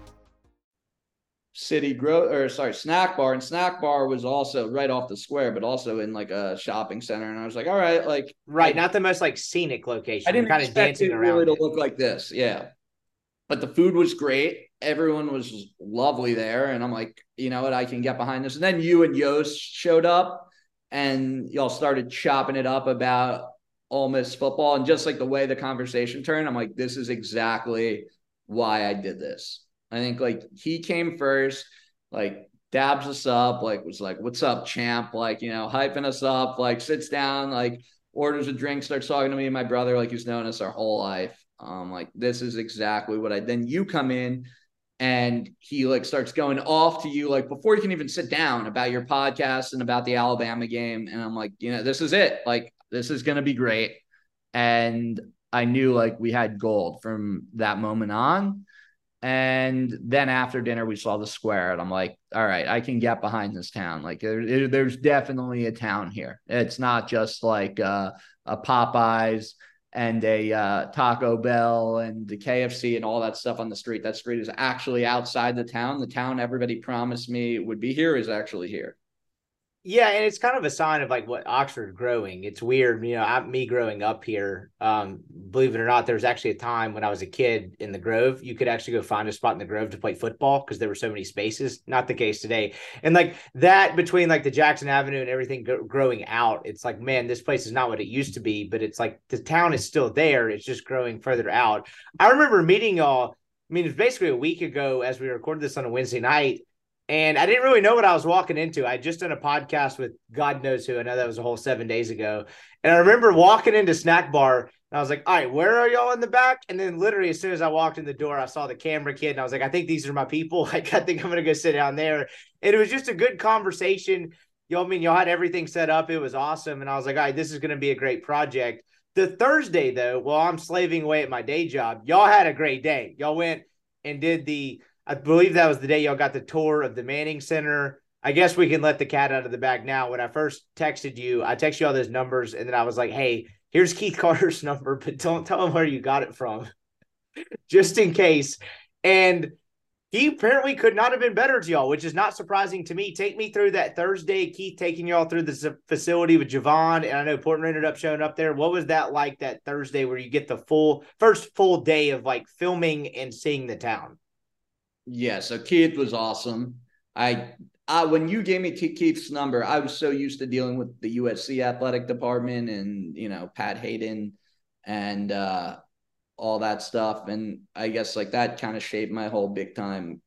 City Grow or sorry, Snack Bar, and Snack Bar was also right off the square, but also in like a shopping center. And I was like, all right, like Right, not the most like scenic location. I didn't kind of dancing it around. really to look like this. Yeah. But the food was great. Everyone was lovely there. And I'm like, you know what? I can get behind this. And then you and Yost showed up and y'all started chopping it up about Ole Miss football. And just like the way the conversation turned, I'm like, this is exactly why I did this. I think like he came first, like dabs us up, like was like, what's up, champ? Like, you know, hyping us up, like sits down, like orders a drink, starts talking to me and my brother like he's known us our whole life. Um, like this is exactly what I then you come in and he like starts going off to you like before you can even sit down about your podcast and about the Alabama game. And I'm like, you know, this is it. Like this is gonna be great. And I knew like we had gold from that moment on. And then after dinner, we saw the square, and I'm like, all right, I can get behind this town. Like, there, there's definitely a town here. It's not just like uh, a Popeyes and a uh, Taco Bell and the KFC and all that stuff on the street. That street is actually outside the town. The town everybody promised me would be here is actually here. Yeah, and it's kind of a sign of like what Oxford growing. It's weird, you know. I, me growing up here, um, believe it or not, there was actually a time when I was a kid in the Grove, you could actually go find a spot in the Grove to play football because there were so many spaces. Not the case today. And like that between like the Jackson Avenue and everything growing out, it's like, man, this place is not what it used to be. But it's like the town is still there. It's just growing further out. I remember meeting y'all. I mean, it's basically a week ago as we recorded this on a Wednesday night. And I didn't really know what I was walking into. I just done a podcast with God knows who. I know that was a whole seven days ago. And I remember walking into Snack Bar and I was like, all right, where are y'all in the back? And then literally as soon as I walked in the door, I saw the camera kid and I was like, I think these are my people. Like, I think I'm gonna go sit down there. And it was just a good conversation. Y'all I mean y'all had everything set up. It was awesome. And I was like, all right, this is gonna be a great project. The Thursday, though, while I'm slaving away at my day job, y'all had a great day. Y'all went and did the I believe that was the day y'all got the tour of the Manning Center. I guess we can let the cat out of the bag now. When I first texted you, I texted you all those numbers, and then I was like, "Hey, here's Keith Carter's number, but don't tell him where you got it from, just in case." And he apparently could not have been better to y'all, which is not surprising to me. Take me through that Thursday, Keith taking y'all through the facility with Javon, and I know Portner ended up showing up there. What was that like that Thursday where you get the full first full day of like filming and seeing the town? Yeah, so Keith was awesome. I uh, when you gave me Keith's number, I was so used to dealing with the USC athletic department and you know Pat Haden and uh, all that stuff. And I guess like that kind of shaped my whole big time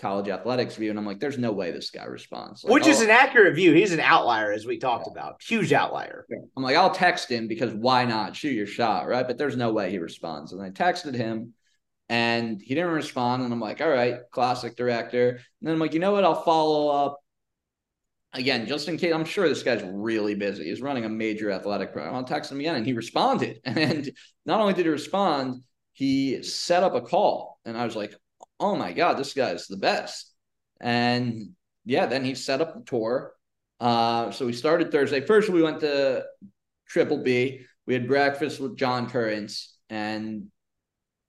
college athletics view. And I'm like, there's no way this guy responds. Like, Which is an accurate view. He's an outlier, as we talked yeah. about. Huge outlier. I'm like, I'll text him because why not? Shoot your shot, right? But there's no way he responds. And I texted him and he didn't respond. And I'm like, all right, classic director. And then I'm like, you know what? I'll follow up again, just in case, I'm sure this guy's really busy. He's running a major athletic program. I'll text him again, and he responded. And not only did he respond, he set up a call, and I was like, "Oh my god, this guy's the best!" And yeah, then he set up the tour. Uh, so we started Thursday. First, we went to Triple B. We had breakfast with John Currence, and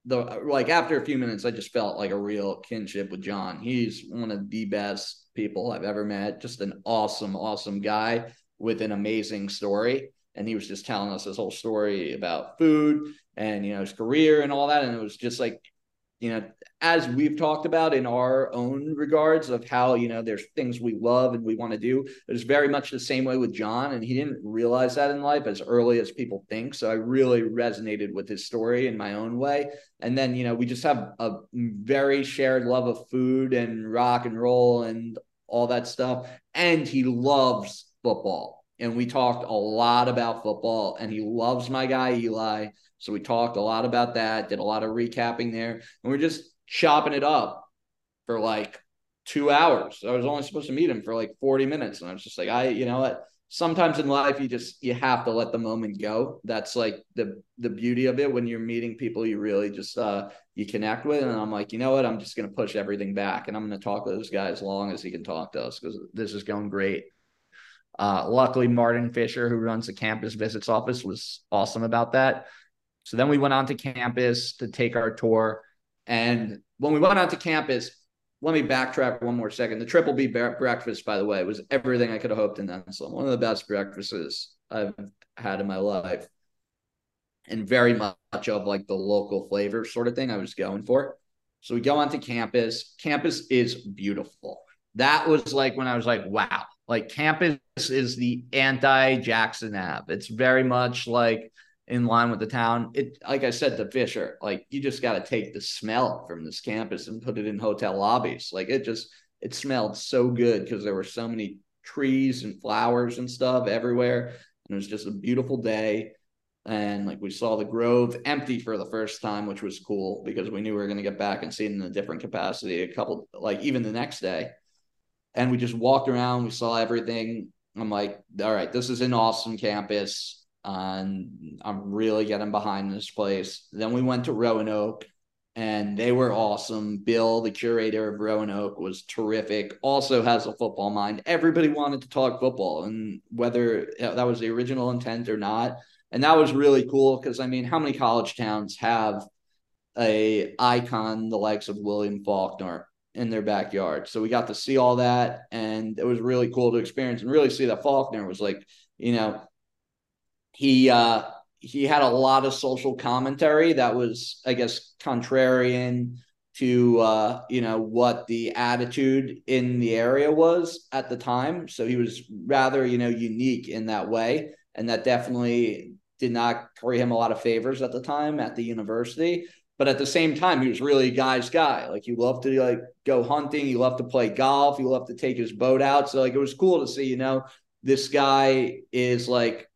the like after a few minutes, I just felt like a real kinship with John. He's one of the best people I've ever met. Just an awesome, awesome guy with an amazing story. And he was just telling us his whole story about food and you know his career and all that. And it was just like you know, as we've talked about in our own regards of how, you know, there's things we love and we want to do. It's very much the same way with John. And he didn't realize that in life as early as people think. So I really resonated with his story in my own way. And then, you know, we just have a very shared love of food and rock and roll and all that stuff. And he loves football. And we talked a lot about football and he loves my guy, Eli. So we talked a lot about that, did a lot of recapping there, and we're just chopping it up for like two hours. I was only supposed to meet him for like 40 minutes. And I was just like, I, you know what? Sometimes in life you just you have to let the moment go. That's like the the beauty of it when you're meeting people you really just uh you connect with. And I'm like, you know what? I'm just gonna push everything back and I'm gonna talk to this guy as long as he can talk to us because this is going great. Uh, luckily, Martin Fisher, who runs the campus visits office, was awesome about that. So then we went on to campus to take our tour. And when we went out to campus, let me backtrack one more second. The Triple B breakfast, by the way, was everything I could have hoped in some. One of the best breakfasts I've had in my life. And very much of like the local flavor sort of thing I was going for. So we go onto campus. Campus is beautiful. That was like when I was like, wow, like campus is the anti Jackson Ave. It's very much like in line with the town. It like I said to Fisher, like you just got to take the smell from this campus and put it in hotel lobbies. Like it just it smelled so good because there were so many trees and flowers and stuff everywhere. And it was just a beautiful day. And like we saw the Grove empty for the first time, which was cool because we knew we were going to get back and see it in a different capacity a couple, like even the next day. And we just walked around, we saw everything. I'm like, all right, this is an awesome campus and I'm really getting behind this place. Then we went to Rowan Oak and they were awesome. Bill, the curator of Rowan Oak, was terrific. Also has a football mind. Everybody wanted to talk football, and whether that was the original intent or not, and that was really cool because I mean, how many college towns have a icon the likes of William Faulkner in their backyard? So we got to see all that, and it was really cool to experience and really see that Faulkner was like, you know, he uh, he had a lot of social commentary that was, I guess, contrarian to uh, you know what the attitude in the area was at the time. So he was rather you know unique in that way, and that definitely did not curry him a lot of favors at the time at the university. But at the same time, he was really a guy's guy. Like he loved to like go hunting, he loved to play golf, he loved to take his boat out. So like it was cool to see, you know, this guy is like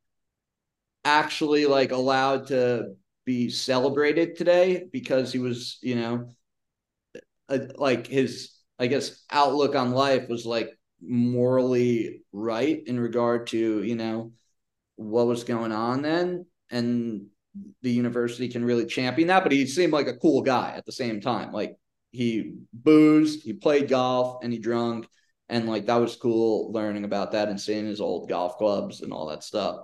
actually like allowed to be celebrated today because he was, you know, a, like his, I guess, outlook on life was like morally right in regard to, you know, what was going on then. And the university can really champion that, but he seemed like a cool guy at the same time. Like he boozed, he played golf, and he drunk. And like that was cool learning about that and seeing his old golf clubs and all that stuff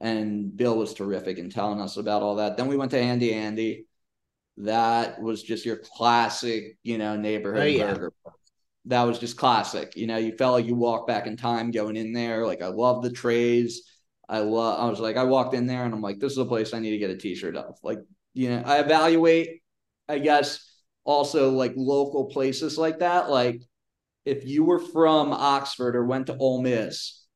and Bill was terrific in telling us about all that. Then we went to Handy Andy. that was just your classic, you know, neighborhood Oh, yeah. burger. That was just classic. You know, you felt like you walked back in time going in there. Like I love the trays. I love I was like, I walked in there and I'm like, this is a place I need to get a t-shirt of. Like, you know, I evaluate, I guess, also like local places like that. Like if you were from Oxford or went to Ole Miss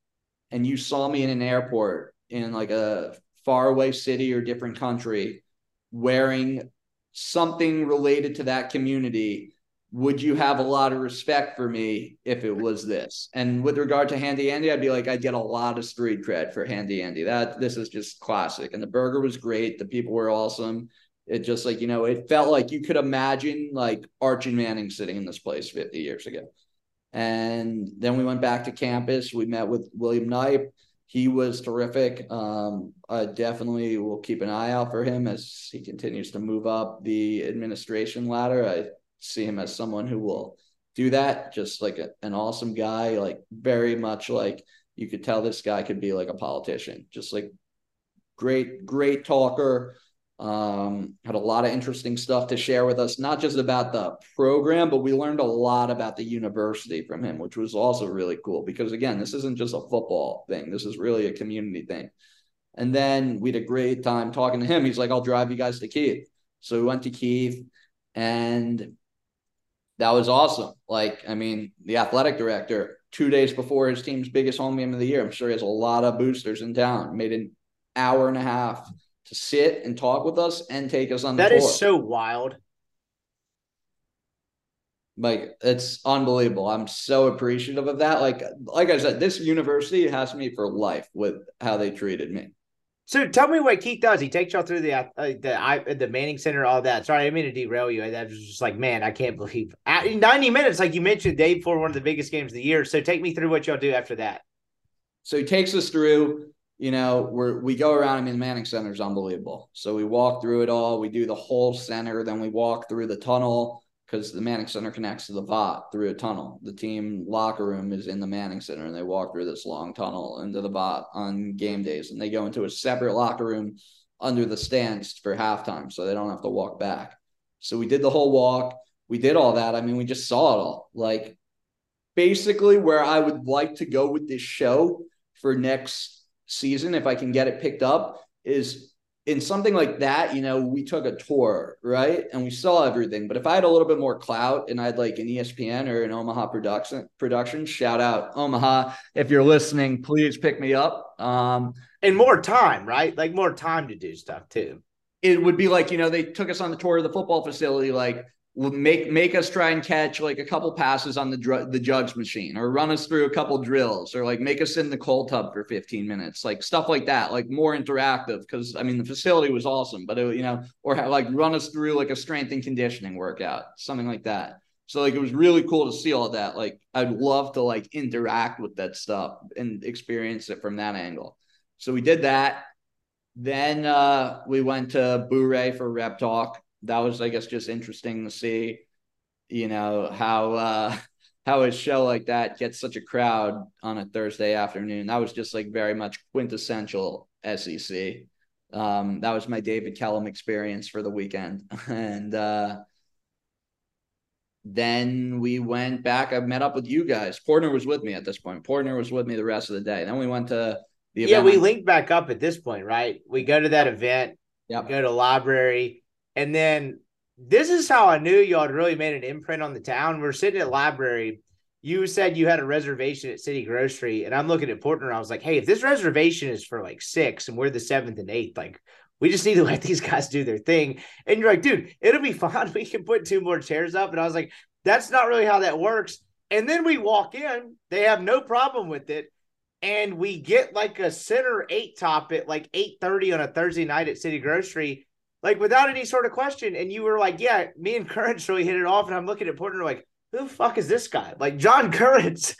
and you saw me in an airport in like a faraway city or different country wearing something related to that community, would you have a lot of respect for me if it was this? And with regard to Handy Andy, I'd be like, I'd get a lot of street cred for Handy Andy. That this is just classic. And the burger was great. The people were awesome. It just like, you know, it felt like you could imagine like Archie Manning sitting in this place 50 years ago. And then we went back to campus. We met with William Knipe. He was terrific. Um, I definitely will keep an eye out for him as he continues to move up the administration ladder. I see him as someone who will do that. Just like a, an awesome guy, like very much like you could tell this guy could be like a politician. Just like great, great talker. Um, had a lot of interesting stuff to share with us, not just about the program, but we learned a lot about the university from him, which was also really cool because again, this isn't just a football thing. This is really a community thing. And then we had a great time talking to him. He's like, I'll drive you guys to Keith. So we went to Keith and that was awesome. Like, I mean, the athletic director, two days before his team's biggest home game of the year, I'm sure he has a lot of boosters in town, made an hour and a half to sit and talk with us and take us on the tour. is so wild. like it's unbelievable. I'm so appreciative of that. Like, like I said, this university has me for life with how they treated me. So tell me what Keith does. He takes y'all through the uh, the I, the Manning Center, all that. Sorry, I didn't mean to derail you. I was just like, man, I can't believe at 90 minutes, like you mentioned, day before one of the biggest games of the year. So take me through what y'all do after that. So he takes us through, you know, we're we go around. I mean, the Manning Center is unbelievable. So we walk through it all. We do the whole center, then we walk through the tunnel because the Manning Center connects to the Vaught through a tunnel. The team locker room is in the Manning Center, and they walk through this long tunnel into the Vaught on game days, and they go into a separate locker room under the stands for halftime, so they don't have to walk back. So we did the whole walk. We did all that. I mean, we just saw it all. Like basically where I would like to go with this show for next season, if I can get it picked up, is in something like that, you know, we took a tour, right? And we saw everything. But if I had a little bit more clout and I'd like an ESPN or an Omaha production production, shout out Omaha. If you're listening, please pick me up. Um, And more time, right? Like more time to do stuff too. it would be like you know they took us on the tour of the football facility like make make us try and catch like a couple passes on the dr- the jugs machine or run us through a couple drills or like make us in the cold tub for 15 minutes like stuff like that like more interactive because i mean the facility was awesome but it, you know or like run us through like a strength and conditioning workout something like that. So like it was really cool to see all that like i'd love to like interact with that stuff and experience it from that angle. So we did that. Then uh, we went to Boo-Ray for rep talk. That was, I guess, just interesting to see, you know, how uh, how a show like that gets such a crowd on a Thursday afternoon. That was just like very much quintessential SEC. Um, that was my David Kellum experience for the weekend, and uh, then we went back. I met up with you guys. Portner was with me at this point. Portner was with me the rest of the day. Then we went to the Yeah, we on- link back up at this point, right? We go to that event, Yep. go to library, and then this is how I knew y'all had really made an imprint on the town. We're sitting at library. You said you had a reservation at City Grocery, and I'm looking at Portner. I was like, "Hey, if this reservation is for like six, and we're the seventh and eighth, like we just need to let these guys do their thing." And you're like, "Dude, it'll be fine. We can put two more chairs up." And I was like, "That's not really how that works." And then we walk in; they have no problem with it and we get like a center eight top at like 8:30 on a Thursday night at City Grocery, like without any sort of question. And you were like, Yeah, me and Currence really hit it off. And I'm looking at Portner like, who the fuck is this guy? Like John Currence,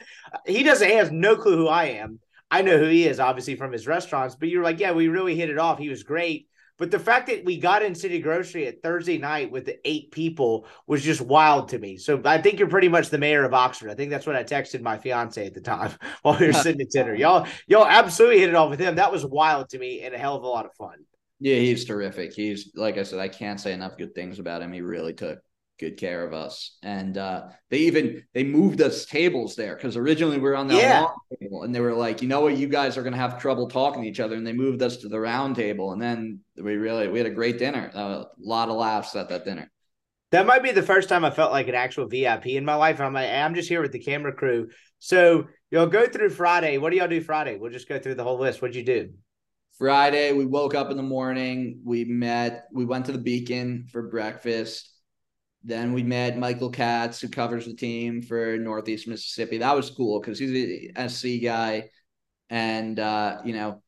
he doesn't he has no clue who I am. I know who he is, obviously, from his restaurants, but you're like, Yeah, we really hit it off. He was great. But the fact that we got in City Grocery at Thursday night with the eight people was just wild to me. So I think you're pretty much the mayor of Oxford. I think that's what I texted my fiance at the time while we were sitting at dinner. Y'all, y'all absolutely hit it off with him. That was wild to me and a hell of a lot of fun. Yeah, he's terrific. He's like I said, I can't say enough good things about him. He really took good care of us. And uh, they even they moved us tables there because originally we were on that Yeah. long table, and they were like, you know what, you guys are gonna have trouble talking to each other, and they moved us to the round table, and then we really we had a great dinner. A lot of laughs at that dinner. That might be the first time I felt like an actual VIP in my life. I'm like, I'm just here with the camera crew. So you'll go through Friday. What do y'all do Friday? We'll just go through the whole list. What'd you do? Friday, we woke up in the morning. We met. We went to the Beacon for breakfast. Then we met Michael Katz, who covers the team for Northeast Mississippi. That was cool because he's a SC guy, and uh, you know,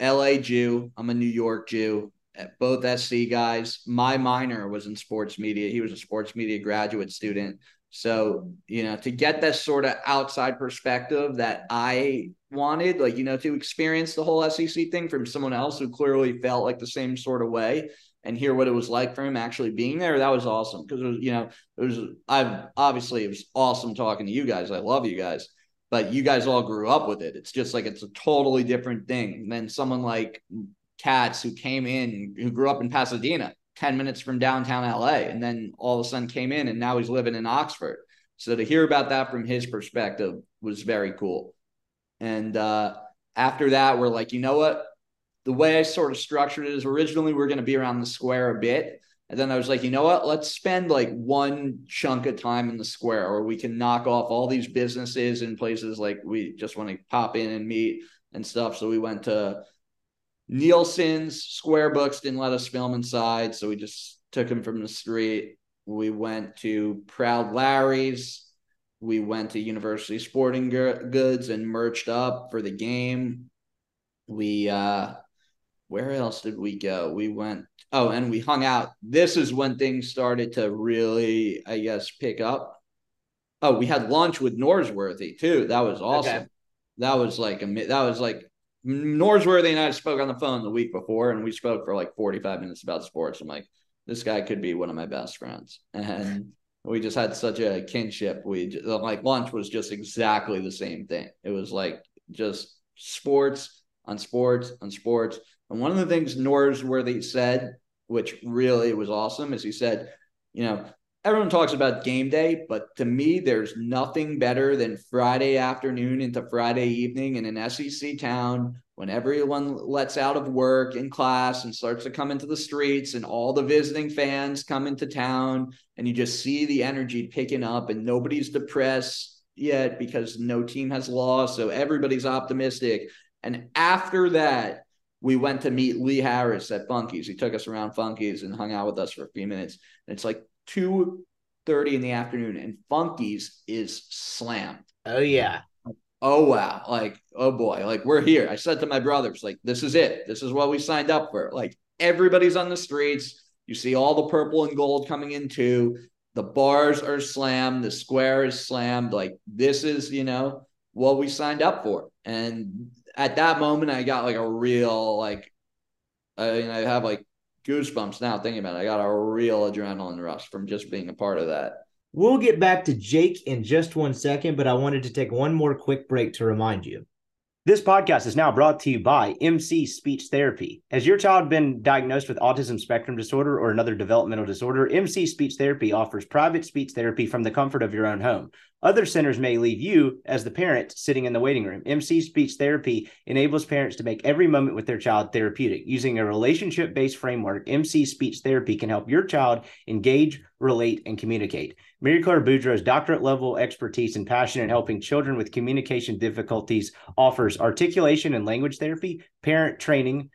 LA Jew. I'm a New York Jew. Both SC guys. My minor was in sports media. He was a sports media graduate student. So, you know, to get that sort of outside perspective that I wanted, like, you know, to experience the whole SEC thing from someone else who clearly felt like the same sort of way and hear what it was like for him actually being there, that was awesome. Because it was, you know, it was, I've obviously, it was awesome talking to you guys. I love you guys, but you guys all grew up with it. It's just like, it's a totally different thing than someone like Katz who came in, who grew up in Pasadena. 10 minutes from downtown LA and then all of a sudden came in and now he's living in Oxford. So to hear about that from his perspective was very cool. And uh, after that, we're like, you know what? The way I sort of structured it is originally we are going to be around the square a bit. And then I was like, you know what? Let's spend like one chunk of time in the square where we can knock off all these businesses and places like we just want to pop in and meet and stuff. So we went to Neilson's Square Books didn't let us film inside, so we just took him from the street. We went to Proud Larry's. We went to University Sporting Goods and merched up for the game. We uh where else did we go? We went oh, and we hung out. This is when things started to really, I guess, pick up. Oh, we had lunch with Norsworthy too. That was awesome. Okay. That was like a that was like Norsworthy and I spoke on the phone the week before, and we spoke for like 45 minutes about sports. I'm like, this guy could be one of my best friends. And we just had such a kinship. We just, like lunch was just exactly the same thing. It was like just sports on sports on sports. And one of the things Norsworthy said, which really was awesome, is he said, you know, everyone talks about game day, but to me, there's nothing better than Friday afternoon into Friday evening in an SEC town when everyone lets out of work in class and starts to come into the streets and all the visiting fans come into town and you just see the energy picking up and nobody's depressed yet because no team has lost. So everybody's optimistic. And after that, we went to meet Lee Harris at Funky's. He took us around Funky's and hung out with us for a few minutes. And it's like two thirty in the afternoon, and Funky's is slammed. Oh yeah. Oh wow! Like oh boy! Like we're here. I said to my brothers, like this is it. This is what we signed up for. Like everybody's on the streets. You see all the purple and gold coming in too. The bars are slammed. The square is slammed. Like this is you know what we signed up for. And at that moment, I got like a real like. I mean, I have like goosebumps now thinking about it. I got a real adrenaline rush from just being a part of that. We'll get back to Jake in just one second, but I wanted to take one more quick break to remind you. This podcast is now brought to you by MC Speech Therapy. Has your child been diagnosed with autism spectrum disorder or another developmental disorder? MC Speech Therapy offers private speech therapy from the comfort of your own home. Other centers may leave you, as the parent, sitting in the waiting room. MC Speech Therapy enables parents to make every moment with their child therapeutic. Using a relationship based framework, MC Speech Therapy can help your child engage, relate, and communicate. Mary Claire Boudreau's doctorate level expertise and passion in helping children with communication difficulties offers articulation and language therapy, parent training,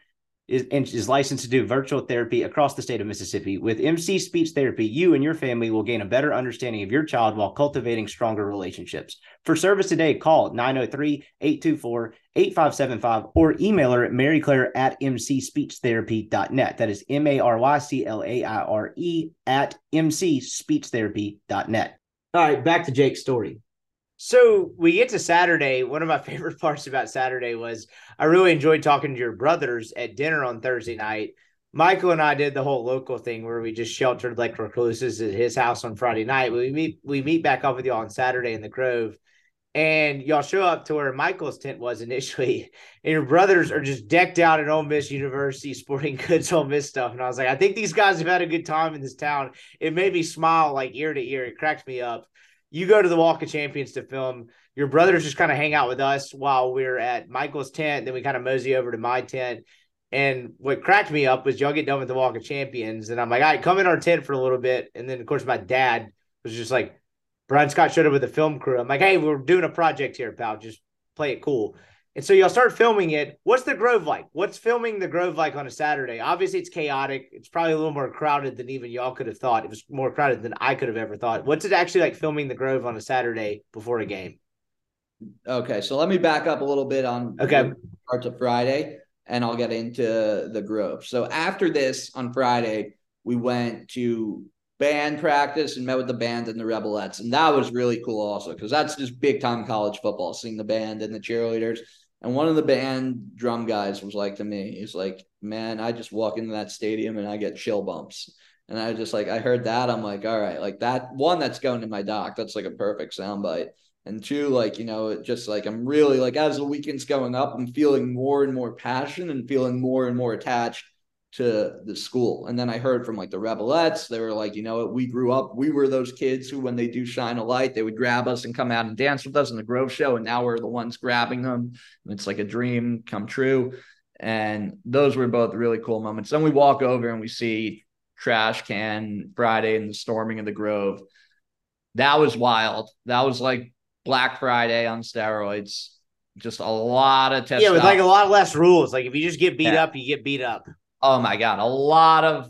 is, is licensed to do virtual therapy across the state of Mississippi. With MC Speech Therapy, you and your family will gain a better understanding of your child while cultivating stronger relationships. For service today, call 903 824 8575 or email her at maryclaire at mcspeechtherapy.net. That is M A R Y C L A I R E at mcspeechtherapy.net. All right, back to Jake's story. So we get to Saturday. One of my favorite parts about Saturday was I really enjoyed talking to your brothers at dinner on Thursday night. Michael and I did the whole local thing where we just sheltered like recluses at his house on Friday night. We meet we meet back up with you on Saturday in the Grove, and y'all show up to where Michael's tent was initially, and your brothers are just decked out in Ole Miss University sporting goods, Ole Miss stuff. And I was like, I think these guys have had a good time in this town. It made me smile like ear to ear. It cracked me up. You go to the Walk of Champions to film. Your brothers just kind of hang out with us while we're at Michael's tent. Then we kind of mosey over to my tent. And what cracked me up was y'all get done with the Walk of Champions, and I'm like, all right, come in our tent for a little bit. And then of course my dad was just like, Brian Scott showed up with the film crew. I'm like, hey, we're doing a project here, pal. Just play it cool. And so y'all start filming it. What's the Grove like? What's filming the Grove like on a Saturday? Obviously, it's chaotic. It's probably a little more crowded than even y'all could have thought. It was more crowded than I could have ever thought. What's it actually like filming the Grove on a Saturday before a game? Okay, so let me back up a little bit on okay parts of Friday, and I'll get into the Grove. So after this on Friday, we went to band practice and met with the band and the Rebelettes. And that was really cool also because that's just big time college football, seeing the band and the cheerleaders. And one of the band drum guys was like to me, he's like, man, I just walk into that stadium and I get chill bumps. And I just like, I heard that. I'm like, all right, like that one that's going to my doc. That's like a perfect soundbite. And two, like, you know, just like I'm really like as the weekend's going up, I'm feeling more and more passion and feeling more and more attached to the school. And then I heard from like the Rebelettes, they were like, you know, what, we grew up, we were those kids who, when they do shine a light, they would grab us and come out and dance with us in the Grove Show. And now we're the ones grabbing them. And it's like a dream come true. And those were both really cool moments. Then we walk over and we see Trash Can Friday and the storming of the Grove. That was wild. That was like Black Friday on steroids. Just a lot of testosterone. Yeah, with like a lot less rules. Like if you just get beat yeah. up, you get beat up oh my god, a lot of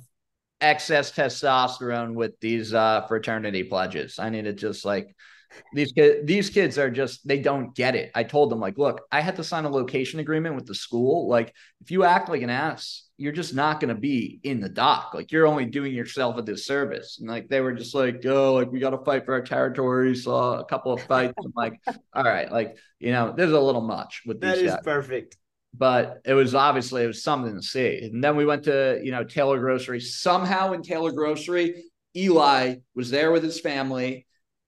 excess testosterone with these uh, fraternity pledges. I need to just like these kids these kids are just they don't get it. I told them like look i had to sign a location agreement with the school. Like if you act like an ass you're just not going to be in the dock. Like you're only doing yourself a disservice. And like they were just like oh like we got to fight for our territory saw a couple of fights. I'm like all right like you know there's a little much with that is guys. perfect but it was obviously it was something to see. And then we went to you know Taylor Grocery. Somehow in Taylor Grocery, Eli was there with his family,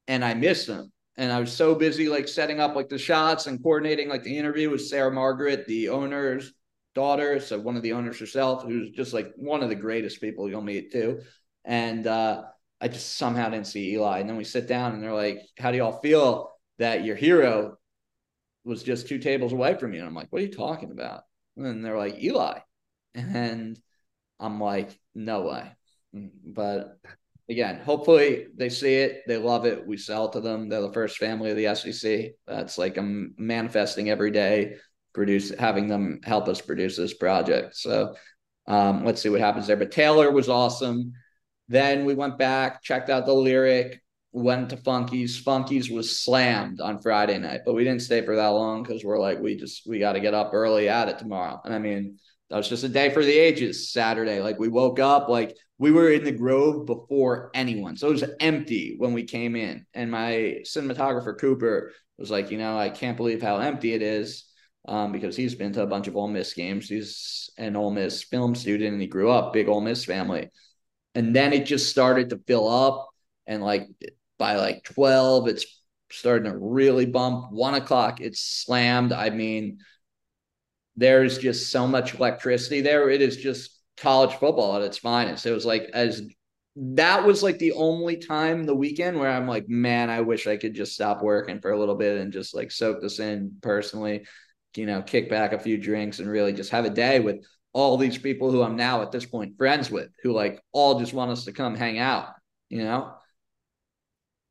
and I missed him. And I was so busy like setting up like the shots and coordinating like the interview with Sarah Margaret, the owner's daughter, so one of the owners herself, who's just like one of the greatest people you'll meet too. And uh, I just somehow didn't see Eli. And then we sit down and they're like, "How do y'all feel that your hero was just two tables away from me. And I'm like, what are you talking about? And they're like, Eli. And I'm like, no way. But again, hopefully they see it, they love it. We sell to them. They're the first family of the SEC. That's like I'm manifesting every day, produce having them help us produce this project. So um, let's see what happens there. But Taylor was awesome. Then we went back, checked out the lyric, went to Funky's. Funky's was slammed on Friday night, but we didn't stay for that long because we're like, we just we got to get up early at it tomorrow. And I mean, that was just a day for the ages. Saturday, like we woke up, like we were in the Grove before anyone, so it was empty when we came in. And my cinematographer Cooper was like, you know, I can't believe how empty it is. Um, because he's been to a bunch of Ole Miss games. He's an Ole Miss film student and he grew up big Ole Miss family. And then it just started to fill up. And like by like 12 it's starting to really bump. One o'clock it's slammed. I mean there's just so much electricity there. It is just college football at its finest. It was like as that was like the only time the weekend where i'm like man i wish i could just stop working for a little bit and just like soak this in personally you know kick back a few drinks and really just have a day with all these people who i'm now at this point friends with who like all just want us to come hang out you know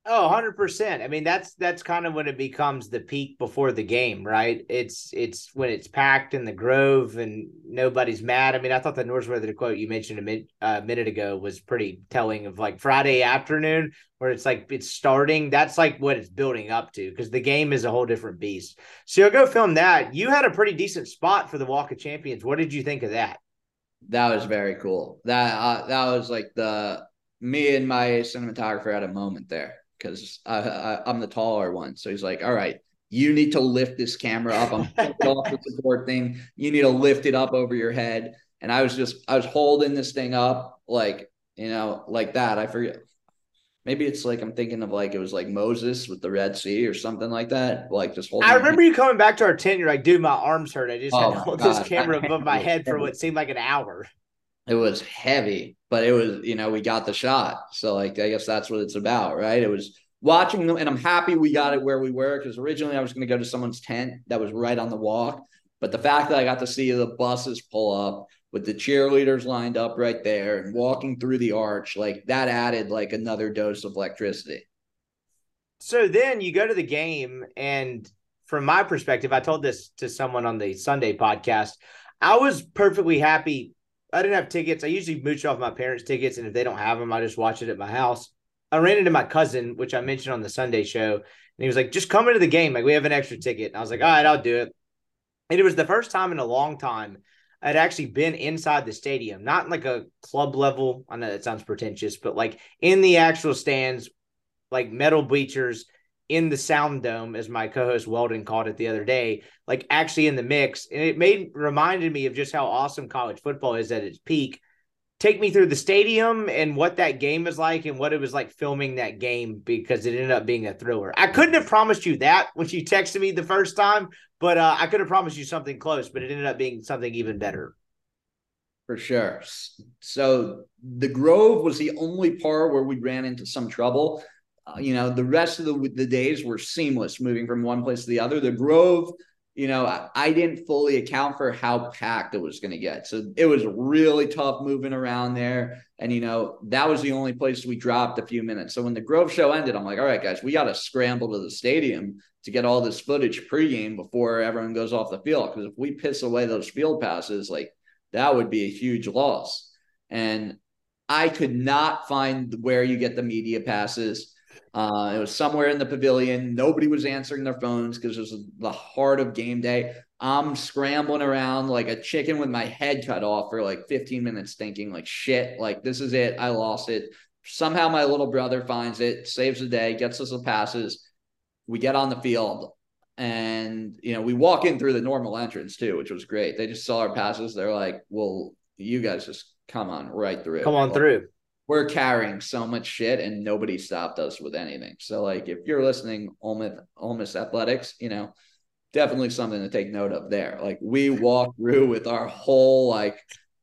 Oh, 100%. I mean, that's that's kind of when it becomes the peak before the game, right? It's it's when it's packed in the Grove and nobody's mad. I mean, I thought the Norsworthy quote you mentioned a min, uh, minute ago was pretty telling of like Friday afternoon where it's like it's starting. That's like what it's building up to because the game is a whole different beast. So you'll go film that. You had a pretty decent spot for the Walk of Champions. What did you think of that? That was very cool. That uh, that was like the me and my cinematographer had a moment there because I, am the taller one. So he's like, all right, you need to lift this camera up. I'm off the support thing. You need to lift it up over your head. And I was just, I was holding this thing up like, you know, like that. I forget. Maybe it's like I'm thinking of like it was like Moses with the Red Sea or something like that. Like just holding. I remember you coming back to our tent. You're like, dude, my arms hurt. I just Oh had to oh, hold God. this camera above my head for what seemed like an hour. It was heavy, but it was, you know, we got the shot. So like I guess that's what it's about, right? It was watching them and I'm happy we got it where we were because originally I was gonna go to someone's tent that was right on the walk. But the fact that I got to see the buses pull up with the cheerleaders lined up right there and walking through the arch, like that added like another dose of electricity. So then you go to the game, and from my perspective, I told this to someone on the Sunday podcast. I was perfectly happy. I didn't have tickets. I usually mooch off my parents' tickets, and if they don't have them, I just watch it at my house. I ran into my cousin, which I mentioned on the Sunday show, and he was like, "Just come into the game. Like we have an extra ticket." And I was like, "All right, I'll do it." And it was the first time in a long time I'd actually been inside the stadium, not like a club level. I know that sounds pretentious, but like in the actual stands, like metal bleachers in the sound dome, as my co-host Weldon called it the other day, like actually in the mix. And it made reminded me of just how awesome college football is at its peak. Take me through the stadium and what that game is like and what it was like filming that game because it ended up being a thriller. I couldn't have promised you that when you texted me the first time, but uh, I could have promised you something close, but it ended up being something even better. For sure. So the Grove was the only part where we ran into some trouble. Uh, you know, the rest of the, the days were seamless moving from one place to the other. The Grove, you know, I, I didn't fully account for how packed it was going to get. So it was really tough moving around there. And, you know, that was the only place we dropped a few minutes. So when the Grove show ended, I'm like, all right, guys, we got to scramble to the stadium to get all this footage pregame before everyone goes off the field. Because if we piss away those field passes, like that would be a huge loss. And I could not find where you get the media passes. Uh, it was somewhere in the pavilion. Nobody was answering their phones because it was the heart of game day. I'm scrambling around like a chicken with my head cut off for like 15 minutes, thinking like shit, like this is it. I lost it. Somehow my little brother finds it, saves the day, gets us the passes. We get on the field, and you know we walk in through the normal entrance too, which was great. They just saw our passes. They're like, "Well, you guys just come on right through. Come on Like, through. We're carrying so much shit and nobody stopped us with anything. So like if you're listening, Ole Miss, Athletics, you know, definitely something to take note of there. Like we walk through with our whole like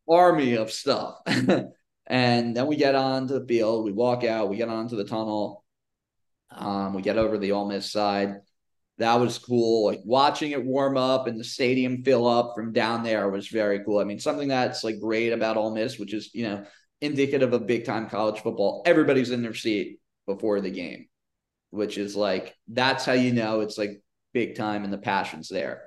army of stuff. and then we get onto the field, we walk out, we get onto the tunnel. Um, we get over the Ole Miss side. That was cool. Like watching it warm up and the stadium fill up from down there was very cool. I mean, something that's like great about Ole Miss, which is, you know, indicative of big time college football. Everybody's in their seat before the game, which is like that's how you know it's like big time and the passion's there.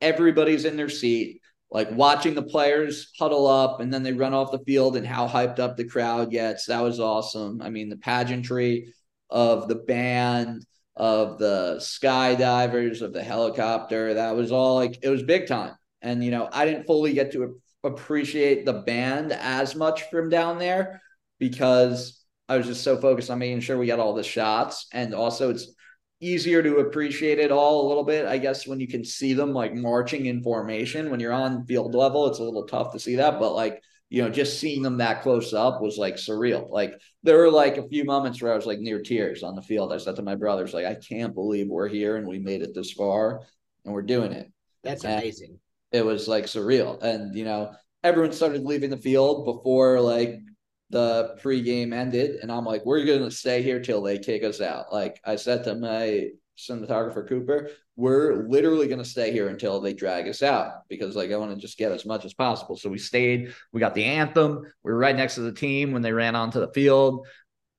Everybody's in their seat, like watching the players huddle up and then they run off the field and how hyped up the crowd gets. That was awesome. I mean, the pageantry of the band, of the skydivers, of the helicopter, that was all like it was big time. And you know, I didn't fully get to appreciate the band as much from down there because I was just so focused on making sure we got all the shots. And also, it's easier to appreciate it all a little bit, I guess, when you can see them like marching in formation. When you're on field level, it's a little tough to see that. But like, you know, just seeing them that close up was like surreal. Like, there were like a few moments where I was like near tears on the field. I said to my brothers, like, I can't believe we're here and we made it this far and we're doing it That's And- amazing. It was like surreal. And you know, everyone started leaving the field before like the pregame ended, and I'm like, we're gonna stay here till they kick us out. Like I said to my cinematographer Cooper, we're literally gonna stay here until they drag us out because like I want to just get as much as possible. So we stayed. We got the anthem. We were right next to the team when they ran onto the field.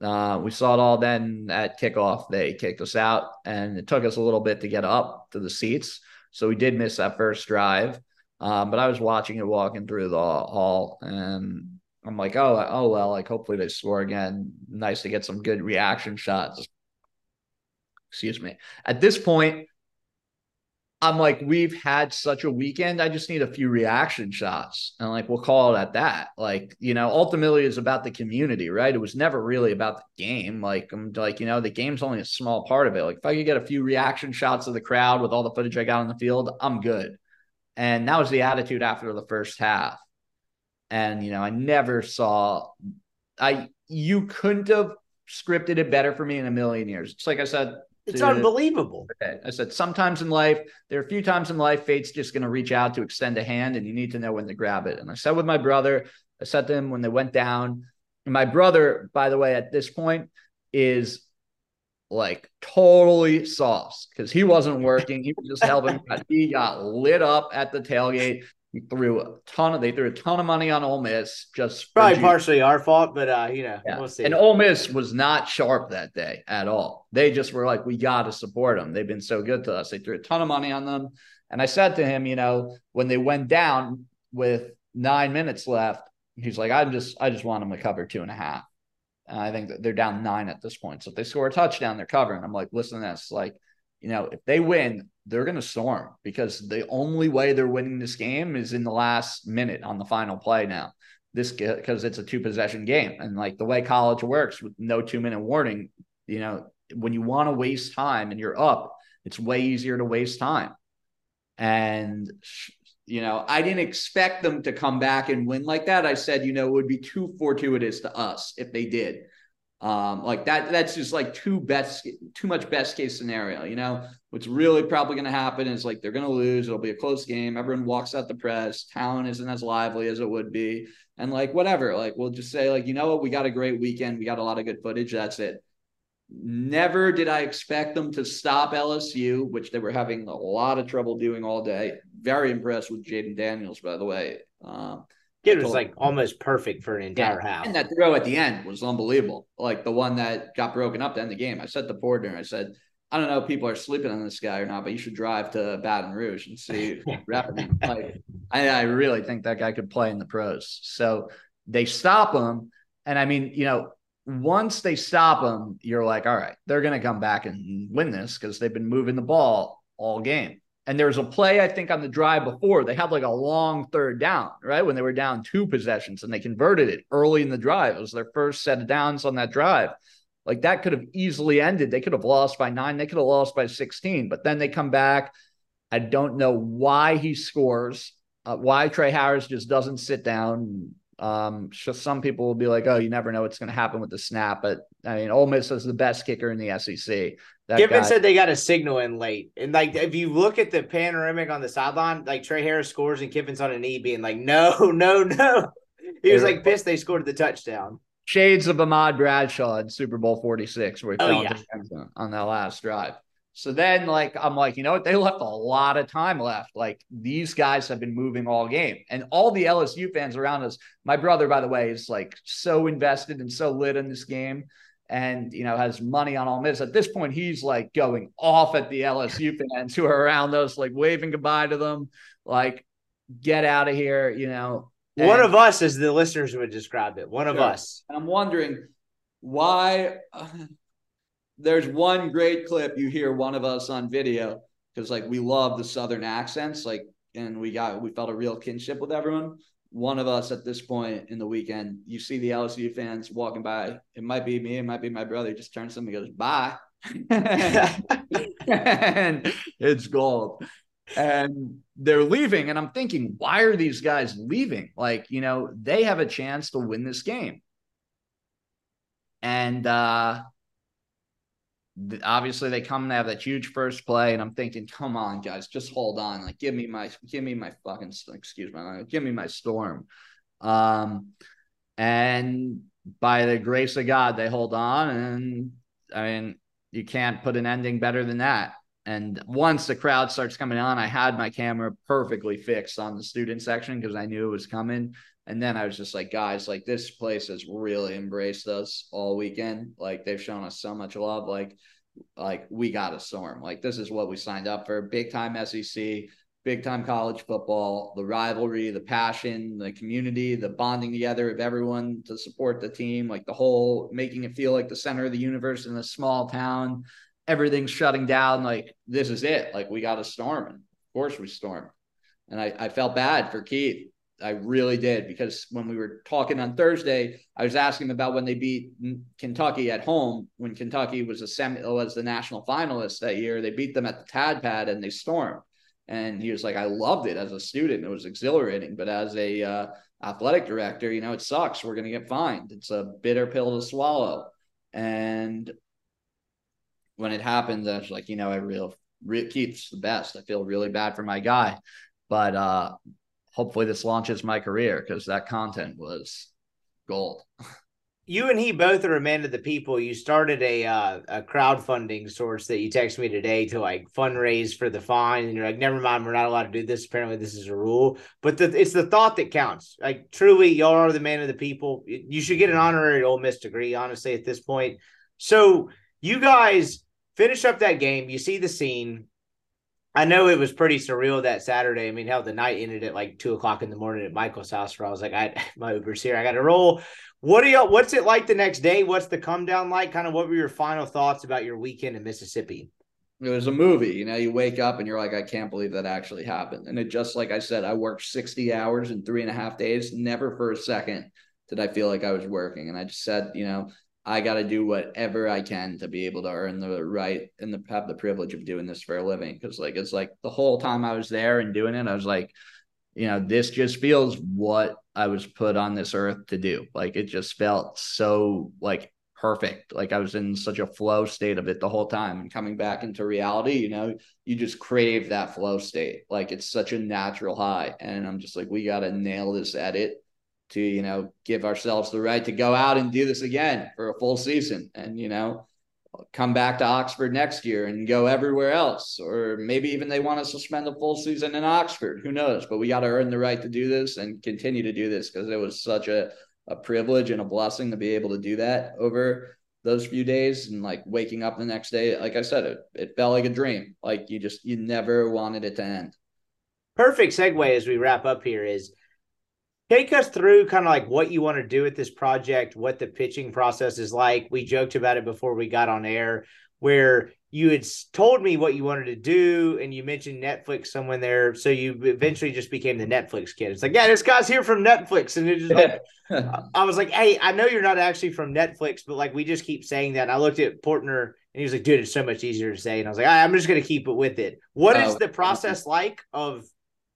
Uh, we saw it all. Then at kickoff, they kicked us out, and it took us a little bit to get up to the seats. So we did miss that first drive. Um, but I was watching it walking through the hall, and I'm like, oh, oh well, like hopefully they score again. Nice to get some good reaction shots. Excuse me. At this point, I'm like, we've had such a weekend. I just need a few reaction shots. And like, we'll call it at that. Like, you know, ultimately it's about the community, right? It was never really about the game. Like, I'm like, you know, the game's only a small part of it. Like, if I could get a few reaction shots of the crowd with all the footage I got on the field, I'm good. And that was the attitude after the first half. And, you know, I never saw, I, you couldn't have scripted it better for me in a million years. It's like I said. It's to- unbelievable. I said sometimes in life, there are a few times in life, fate's just going to reach out to extend a hand, and you need to know when to grab it. And I said with my brother, I said to him when they went down. And my brother, by the way, at this point is like totally sauce because he wasn't working. He was just helping. he got lit up at the tailgate. He threw a ton of they threw a ton of money on Ole Miss just Probably partially our fault, but uh, you know, Yeah. we'll see. And Ole Miss was not sharp that day at all. They just were like, we got to support them. They've been so good to us. They threw a ton of money on them. And I said to him, you know, when they went down with nine minutes left, he's like, I'm just, I just want them to cover two and a half. And I think that they're down nine at this point. So if they score a touchdown, they're covering. I'm like, listen to this. Like, you know, if they win, they're going to storm because the only way they're winning this game is in the last minute on the final play now this because it's a two possession game and like the way college works with no two minute warning you know when you want to waste time and you're up it's way easier to waste time and you know i didn't expect them to come back and win like that. I said you know it would be too fortuitous to us if they did. Um like that that's just like too best too much best case scenario you know? What's really probably going to happen is like they're going to lose it'll be a close game everyone walks out the press town isn't as lively as it would be and like whatever like we'll just say like you know what we got a great weekend we got a lot of good footage that's it never did i expect them to stop lsu which they were having a lot of trouble doing all day very impressed with jayden daniels by the way um It was like almost perfect for an entire yeah. half. And that throw at the end was unbelievable. Like the one that got broken up to end the game. I said to Portner, I said, I don't know if people are sleeping on this guy or not, but you should drive to Baton Rouge and see. Like I, I really think that guy could play in the pros. So they stop him. And I mean, you know, once they stop them, you're like, all right, they're gonna come back and win this because they've been moving the ball all game. And there was a play, I think, on the drive before. They had like a long third down, right? When they were down two possessions and they converted it early in the drive. It was their first set of downs on that drive. Like that could have easily ended. They could have lost by nine. They could have lost by 16. But then they come back. I don't know why he scores, uh, why Tre Harris just doesn't sit down. Um, so some people will be like, oh, you never know what's going to happen with the snap. But I mean, Ole Miss is the best kicker in the SEC. That Given guy- said they got a signal in late. And like if you look at the panoramic on the sideline, like Tre Harris scores and Kiffin's on a knee being like, no, no, no. He was like pissed they scored the touchdown. shades of Ahmad Bradshaw in Super Bowl 46 where he Oh, fell yeah. into the end zone on that last drive. So then, like, I'm like, you know what? They left a lot of time left. Like, these guys have been moving all game. And all the LSU fans around us, my brother, by the way, is like so invested and so lit in this game and, you know, has money on all this. At this point, he's like going off at the LSU fans who are around us, like waving goodbye to them, like, get out of here, you know. One of us, as the listeners would describe it, one of us. and I'm wondering why there's one great clip you hear one of us on video because like we love the southern accents like and we got we felt a real kinship with everyone. One of us at this point in the weekend you see the lsu fans walking by. It might be me it might be my brother he just turns to me goes bye. And it's gold. And they're leaving and i'm thinking why are these guys leaving? Like you know they have a chance to win this game. And uh obviously they come and have that huge first play and i'm thinking come on guys just hold on like give me my give me my fucking excuse language, give me my storm. Um and by the grace of god they hold on and i mean you can't put an ending better than that. And once the crowd starts coming on i had my camera perfectly fixed on the student section because i knew it was coming and then I was just like, guys, like this place has really embraced us all weekend. Like they've shown us so much love. Like, like we got a storm. Like this is what we signed up for. Big time SEC, big time college football, the rivalry, the passion, the community, the bonding together of everyone to support the team, like the whole making it feel like the center of the universe in a small town. Everything's shutting down. Like this is it. Like we got a storm. And of course we stormed. And I, I felt bad for Keith. I really did because when we were talking on Thursday, I was asking about when they beat Kentucky at home. When Kentucky was a semi was the national finalist that year, they beat them at the Tad Pad and they stormed. And he was like, "I loved it as a student; it was exhilarating. But as a uh, athletic director, you know, it sucks. We're going to get fined. It's a bitter pill to swallow." And when it happened, I was like, you know, I real re- Keith's the best. I feel really bad for my guy, but uh, hopefully this launches my career because that content was gold. you and he both are a man of the people. You started a uh, a crowdfunding source that you texted me today to like fundraise for the fine, and you're like, never mind, we're not allowed to do this. Apparently, this is a rule. But the, it's the thought that counts. Like truly, y'all are the man of the people. You should get an honorary Ole Miss degree, honestly, at this point. So you guys finish up that game. You see the scene. I know it was pretty surreal that Saturday. I mean, hell, the night ended at like two o'clock in the morning at Michael's house, where I was like, "I my Uber's here. I got to roll." What do y'all? What's it like the next day? What's the come down like? Kind of what were your final thoughts about your weekend in Mississippi? It was a movie. You know, you wake up and you're like, I can't believe that actually happened. And it just like I said, I worked 60 hours in three and a half days. Never for a second did I feel like I was working. And I just said, you know, I got to do whatever I can to be able to earn the right and the, have the privilege of doing this for a living. Cause like, it's like the whole time I was there and doing it, I was like, you know, this just feels what I was put on this earth to do. Like it just felt so like perfect. Like I was in such a flow state of it the whole time and coming back into reality, you know, you just crave that flow state. Like it's such a natural high. And I'm just like, we got to nail this edit to, you know, give ourselves the right to go out and do this again for a full season. And, you know, come back to Oxford next year and go everywhere else. Or maybe even they want us to suspend the full season in Oxford. Who knows? But we got to earn the right to do this and continue to do this because it was such a, a privilege and a blessing to be able to do that over those few days and like waking up the next day. Like I said, it, it felt like a dream. Like you just, you never wanted it to end. Perfect segue as we wrap up here is take us through kind of like what you want to do with this project, what the pitching process is like. We joked about it before we got on air, where you had told me what you wanted to do, and you mentioned Netflix someone there. So you eventually just became the Netflix kid. It's like, yeah, this guy's here from Netflix, and it just like, I was like, hey, I know you're not actually from Netflix, but like we just keep saying that. And I looked at Portner, and he was like, dude, it's so much easier to say, and I was like, right, I'm just gonna keep it with it. What oh, is Oh, the process like of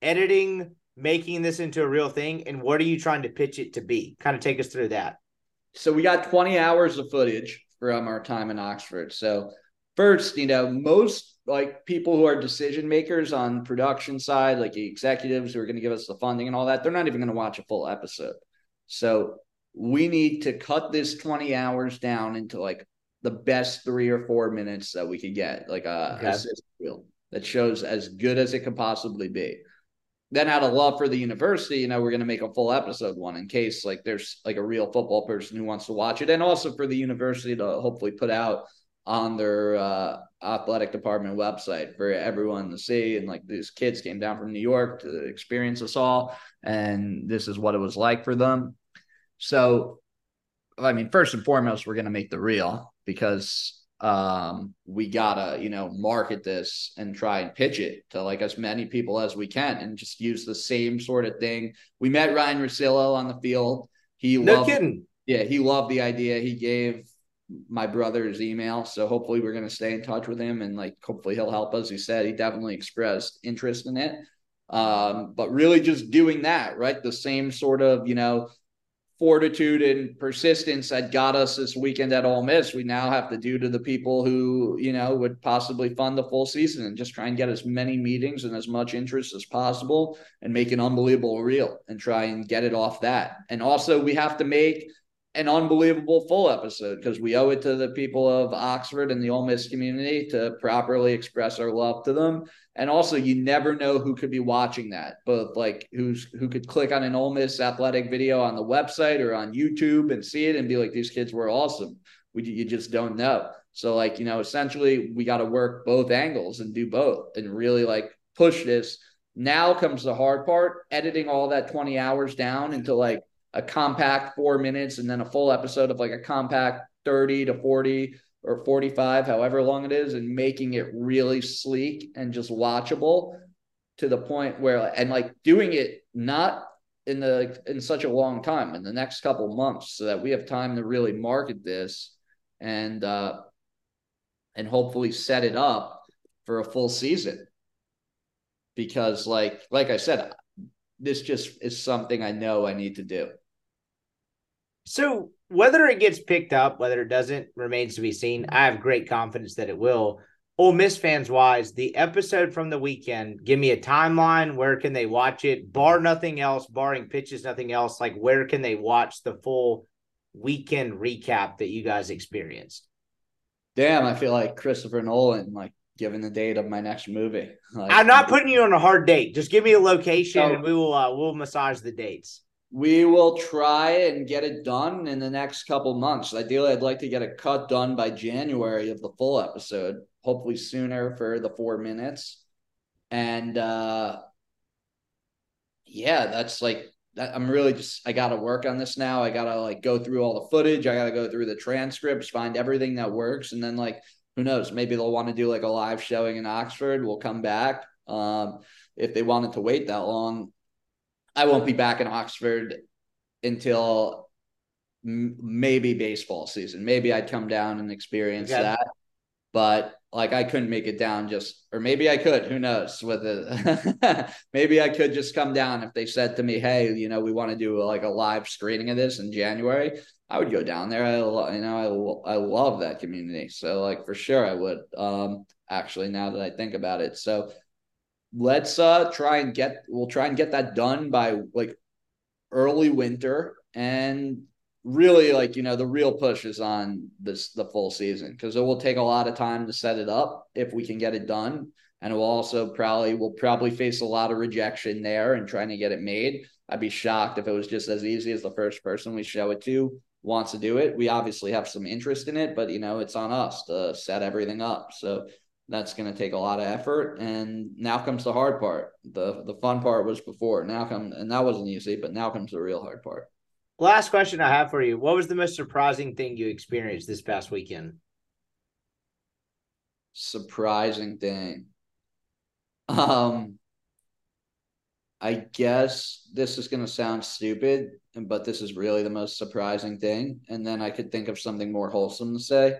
editing? Making this into a real thing and what are you trying to pitch it to be? Kind of take us through that. So we got 20 hours of footage from our time in oxford. So first you know most like people who are decision makers on production side like the executives who are going to give us the funding and all that they're not even going to watch a full episode. So we need to cut this 20 hours down into like the best three or four minutes that we could get like a Okay. sizzle reel that shows as good as it could possibly be then out of love for the university, you know, we're going to make a full episode one in case like there's like a real football person who wants to watch it, and also for the university to hopefully put out on their uh, athletic department website for everyone to see. And like these kids came down from New York to experience us all, and this is what it was like for them. So, I mean, first and foremost, we're going to make the real because um we gotta you know market this and try and pitch it to like as many people as we can and just use the same sort of thing. We met ryen Russillo on the field. He no loved kidding. Yeah he loved the idea. He gave my brother's email so hopefully we're going to stay in touch with him and like hopefully he'll help us. He said he definitely expressed interest in it. Um but really just doing that right? The same sort of you know fortitude and persistence that got us this weekend at Ole Miss, we now have to do to the people who, you know, would possibly fund the full season and just try and get as many meetings and as much interest as possible and make an unbelievable reel and try and get it off that. And also we have to make an unbelievable full episode because we owe it to the people of Oxford and the Ole Miss community to properly express our love to them. And also, you never know who could be watching that, both like who's who could click on an Ole Miss athletic video on the website or on YouTube and see it and be like, "These kids were awesome." We you just don't know. So, like you know, essentially, we got to work both angles and do both and really like push this. Now comes the hard part: editing all that twenty hours down into like a compact four minutes and then a full episode of like a compact 30 to 40 or 45, however long it is, and making it really sleek and just watchable to the point where, and like doing it not in the in such a long time in the next couple months so that we have time to really market this and uh and hopefully set it up for a full season. Because like like i said this just is something i know i need to do so whether it gets picked up, whether it doesn't, remains to be seen. I have great confidence that it will. Ole Miss fans wise, the episode from the weekend, give me a timeline. Where can they watch it? Bar nothing else, barring pitches, nothing else. Like, where can they watch the full weekend recap that you guys experienced? Damn, I feel like Christopher Nolan, like giving the date of my next movie. Like, I'm not putting you on a hard date. Just give me a location and we will uh, we'll massage the dates. We will try and get it done in the next couple months. Ideally, I'd like to get a cut done by January of the full episode hopefully sooner for the four minutes. And uh yeah, that's like that I'm really just I gotta work on this now. I gotta like go through all the footage, I gotta go through the transcripts, find everything that works, and then like who knows, maybe they'll want to do like a live showing in Oxford. We'll come back. Um, if they wanted to wait that long, I won't be back in Oxford until m- maybe baseball season. Maybe I'd come down and experience yeah. that. But like I couldn't make it down just or maybe I could, who knows with it. maybe I could just come down if they said to me, "Hey, you know, we want to do like a live screening of this in January." I would go down there. I you know, I I love that community. So like for sure I would. Um actually now that I think about it. So let's uh try and get we'll try and get that done by like early winter and really like you know the real push is on this the full season because it will take a lot of time to set it up if we can get it done. And it will also probably we'll probably face a lot of rejection there and trying to get it made. I'd be shocked if it was just as easy as the first person we show it to wants to do it. We obviously have some interest in it but you know it's on us to set everything up. So that's going to take a lot of effort and now comes the hard part the the fun part was before now come and that wasn't easy but now comes the real hard part Last question I have for you. What was the most surprising thing you experienced this past weekend? Surprising thing. Um I guess this is going to sound stupid, but this is really the most surprising thing. And then I could think of something more wholesome to say.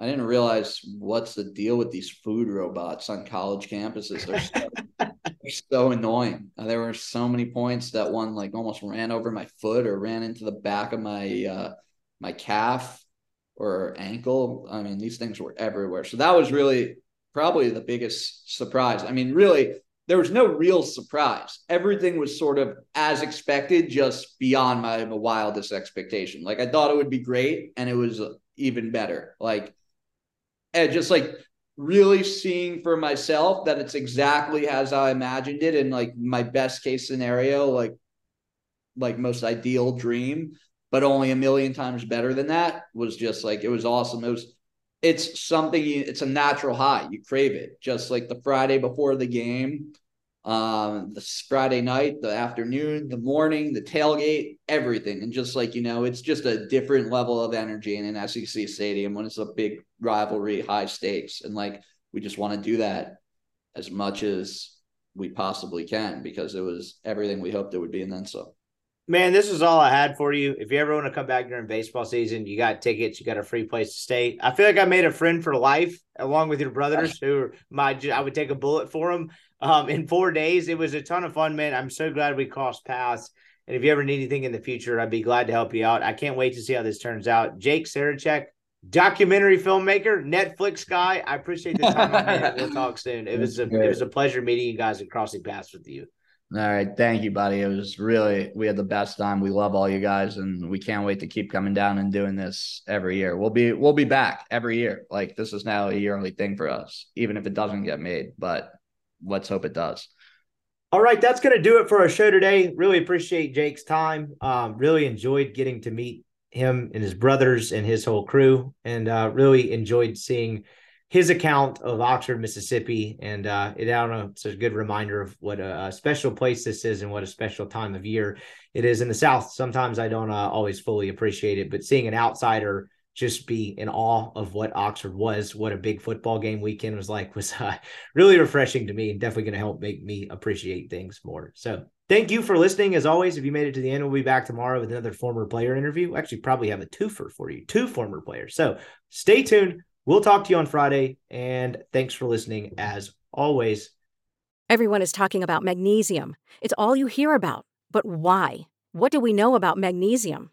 I didn't realize what's the deal with these food robots on college campuses. They're so, so annoying. Uh, there were so many points that one like almost ran over my foot or ran into the back of my uh, my calf or ankle. I mean, these things were everywhere. So that was really probably the biggest surprise. I mean, really, there was no real surprise. Everything was sort of as expected, just beyond my wildest expectation. Like I thought it would be great, and it was even better. Like, and just like really seeing for myself that it's exactly as I imagined it and like my best case scenario, like like most ideal dream, but only a million times better than that was just like it was awesome. It was it's something it's a natural high. You crave it. Just like the Friday before the game, um, the Friday night, the afternoon, the morning, the tailgate, everything. And just like, you know, it's just a different level of energy in an SEC stadium when it's a big rivalry, high stakes. And like, we just want to do that as much as we possibly can because it was everything we hoped it would be and then so. Man, this is all I had for you. If you ever want to come back during baseball season, you got tickets, you got a free place to stay. I feel like I made a friend for life along with your brothers who are my I would take a bullet for them um, in four days. It was a ton of fun, man. I'm so glad we crossed paths. And if you ever need anything in the future, I'd be glad to help you out. I can't wait to see how this turns out. Jake Sarachek, documentary filmmaker, Netflix guy. I appreciate the time. we'll talk soon. It was a it was a pleasure meeting you guys and crossing paths with you. All right, thank you, buddy. It was really we had the best time. We love all you guys, and we can't wait to keep coming down and doing this every year. We'll be we'll be back every year. Like this is now a yearly thing for us, even if it doesn't get made. But let's hope it does. All right, that's going to do it for our show today. Really appreciate Jake's time. Um, really enjoyed getting to meet him and his brothers and his whole crew, and uh, really enjoyed seeing his account of Oxford, Mississippi. And uh, it, I don't know, it's a good reminder of what a, a, special place this is and what a special time of year it is in the South. Sometimes I don't uh, always fully appreciate it, but seeing an outsider just be in awe of what Oxford was, what a big football game weekend was like, was uh, really refreshing to me and definitely going to help make me appreciate things more. So thank you for listening. As always, if you made it to the end, we'll be back tomorrow with another former player interview. Actually, probably have a twofer for you, two former players. So stay tuned. We'll talk to you on Friday. And thanks for listening as always. Everyone is talking about magnesium. It's all you hear about. But why? What do we know about magnesium?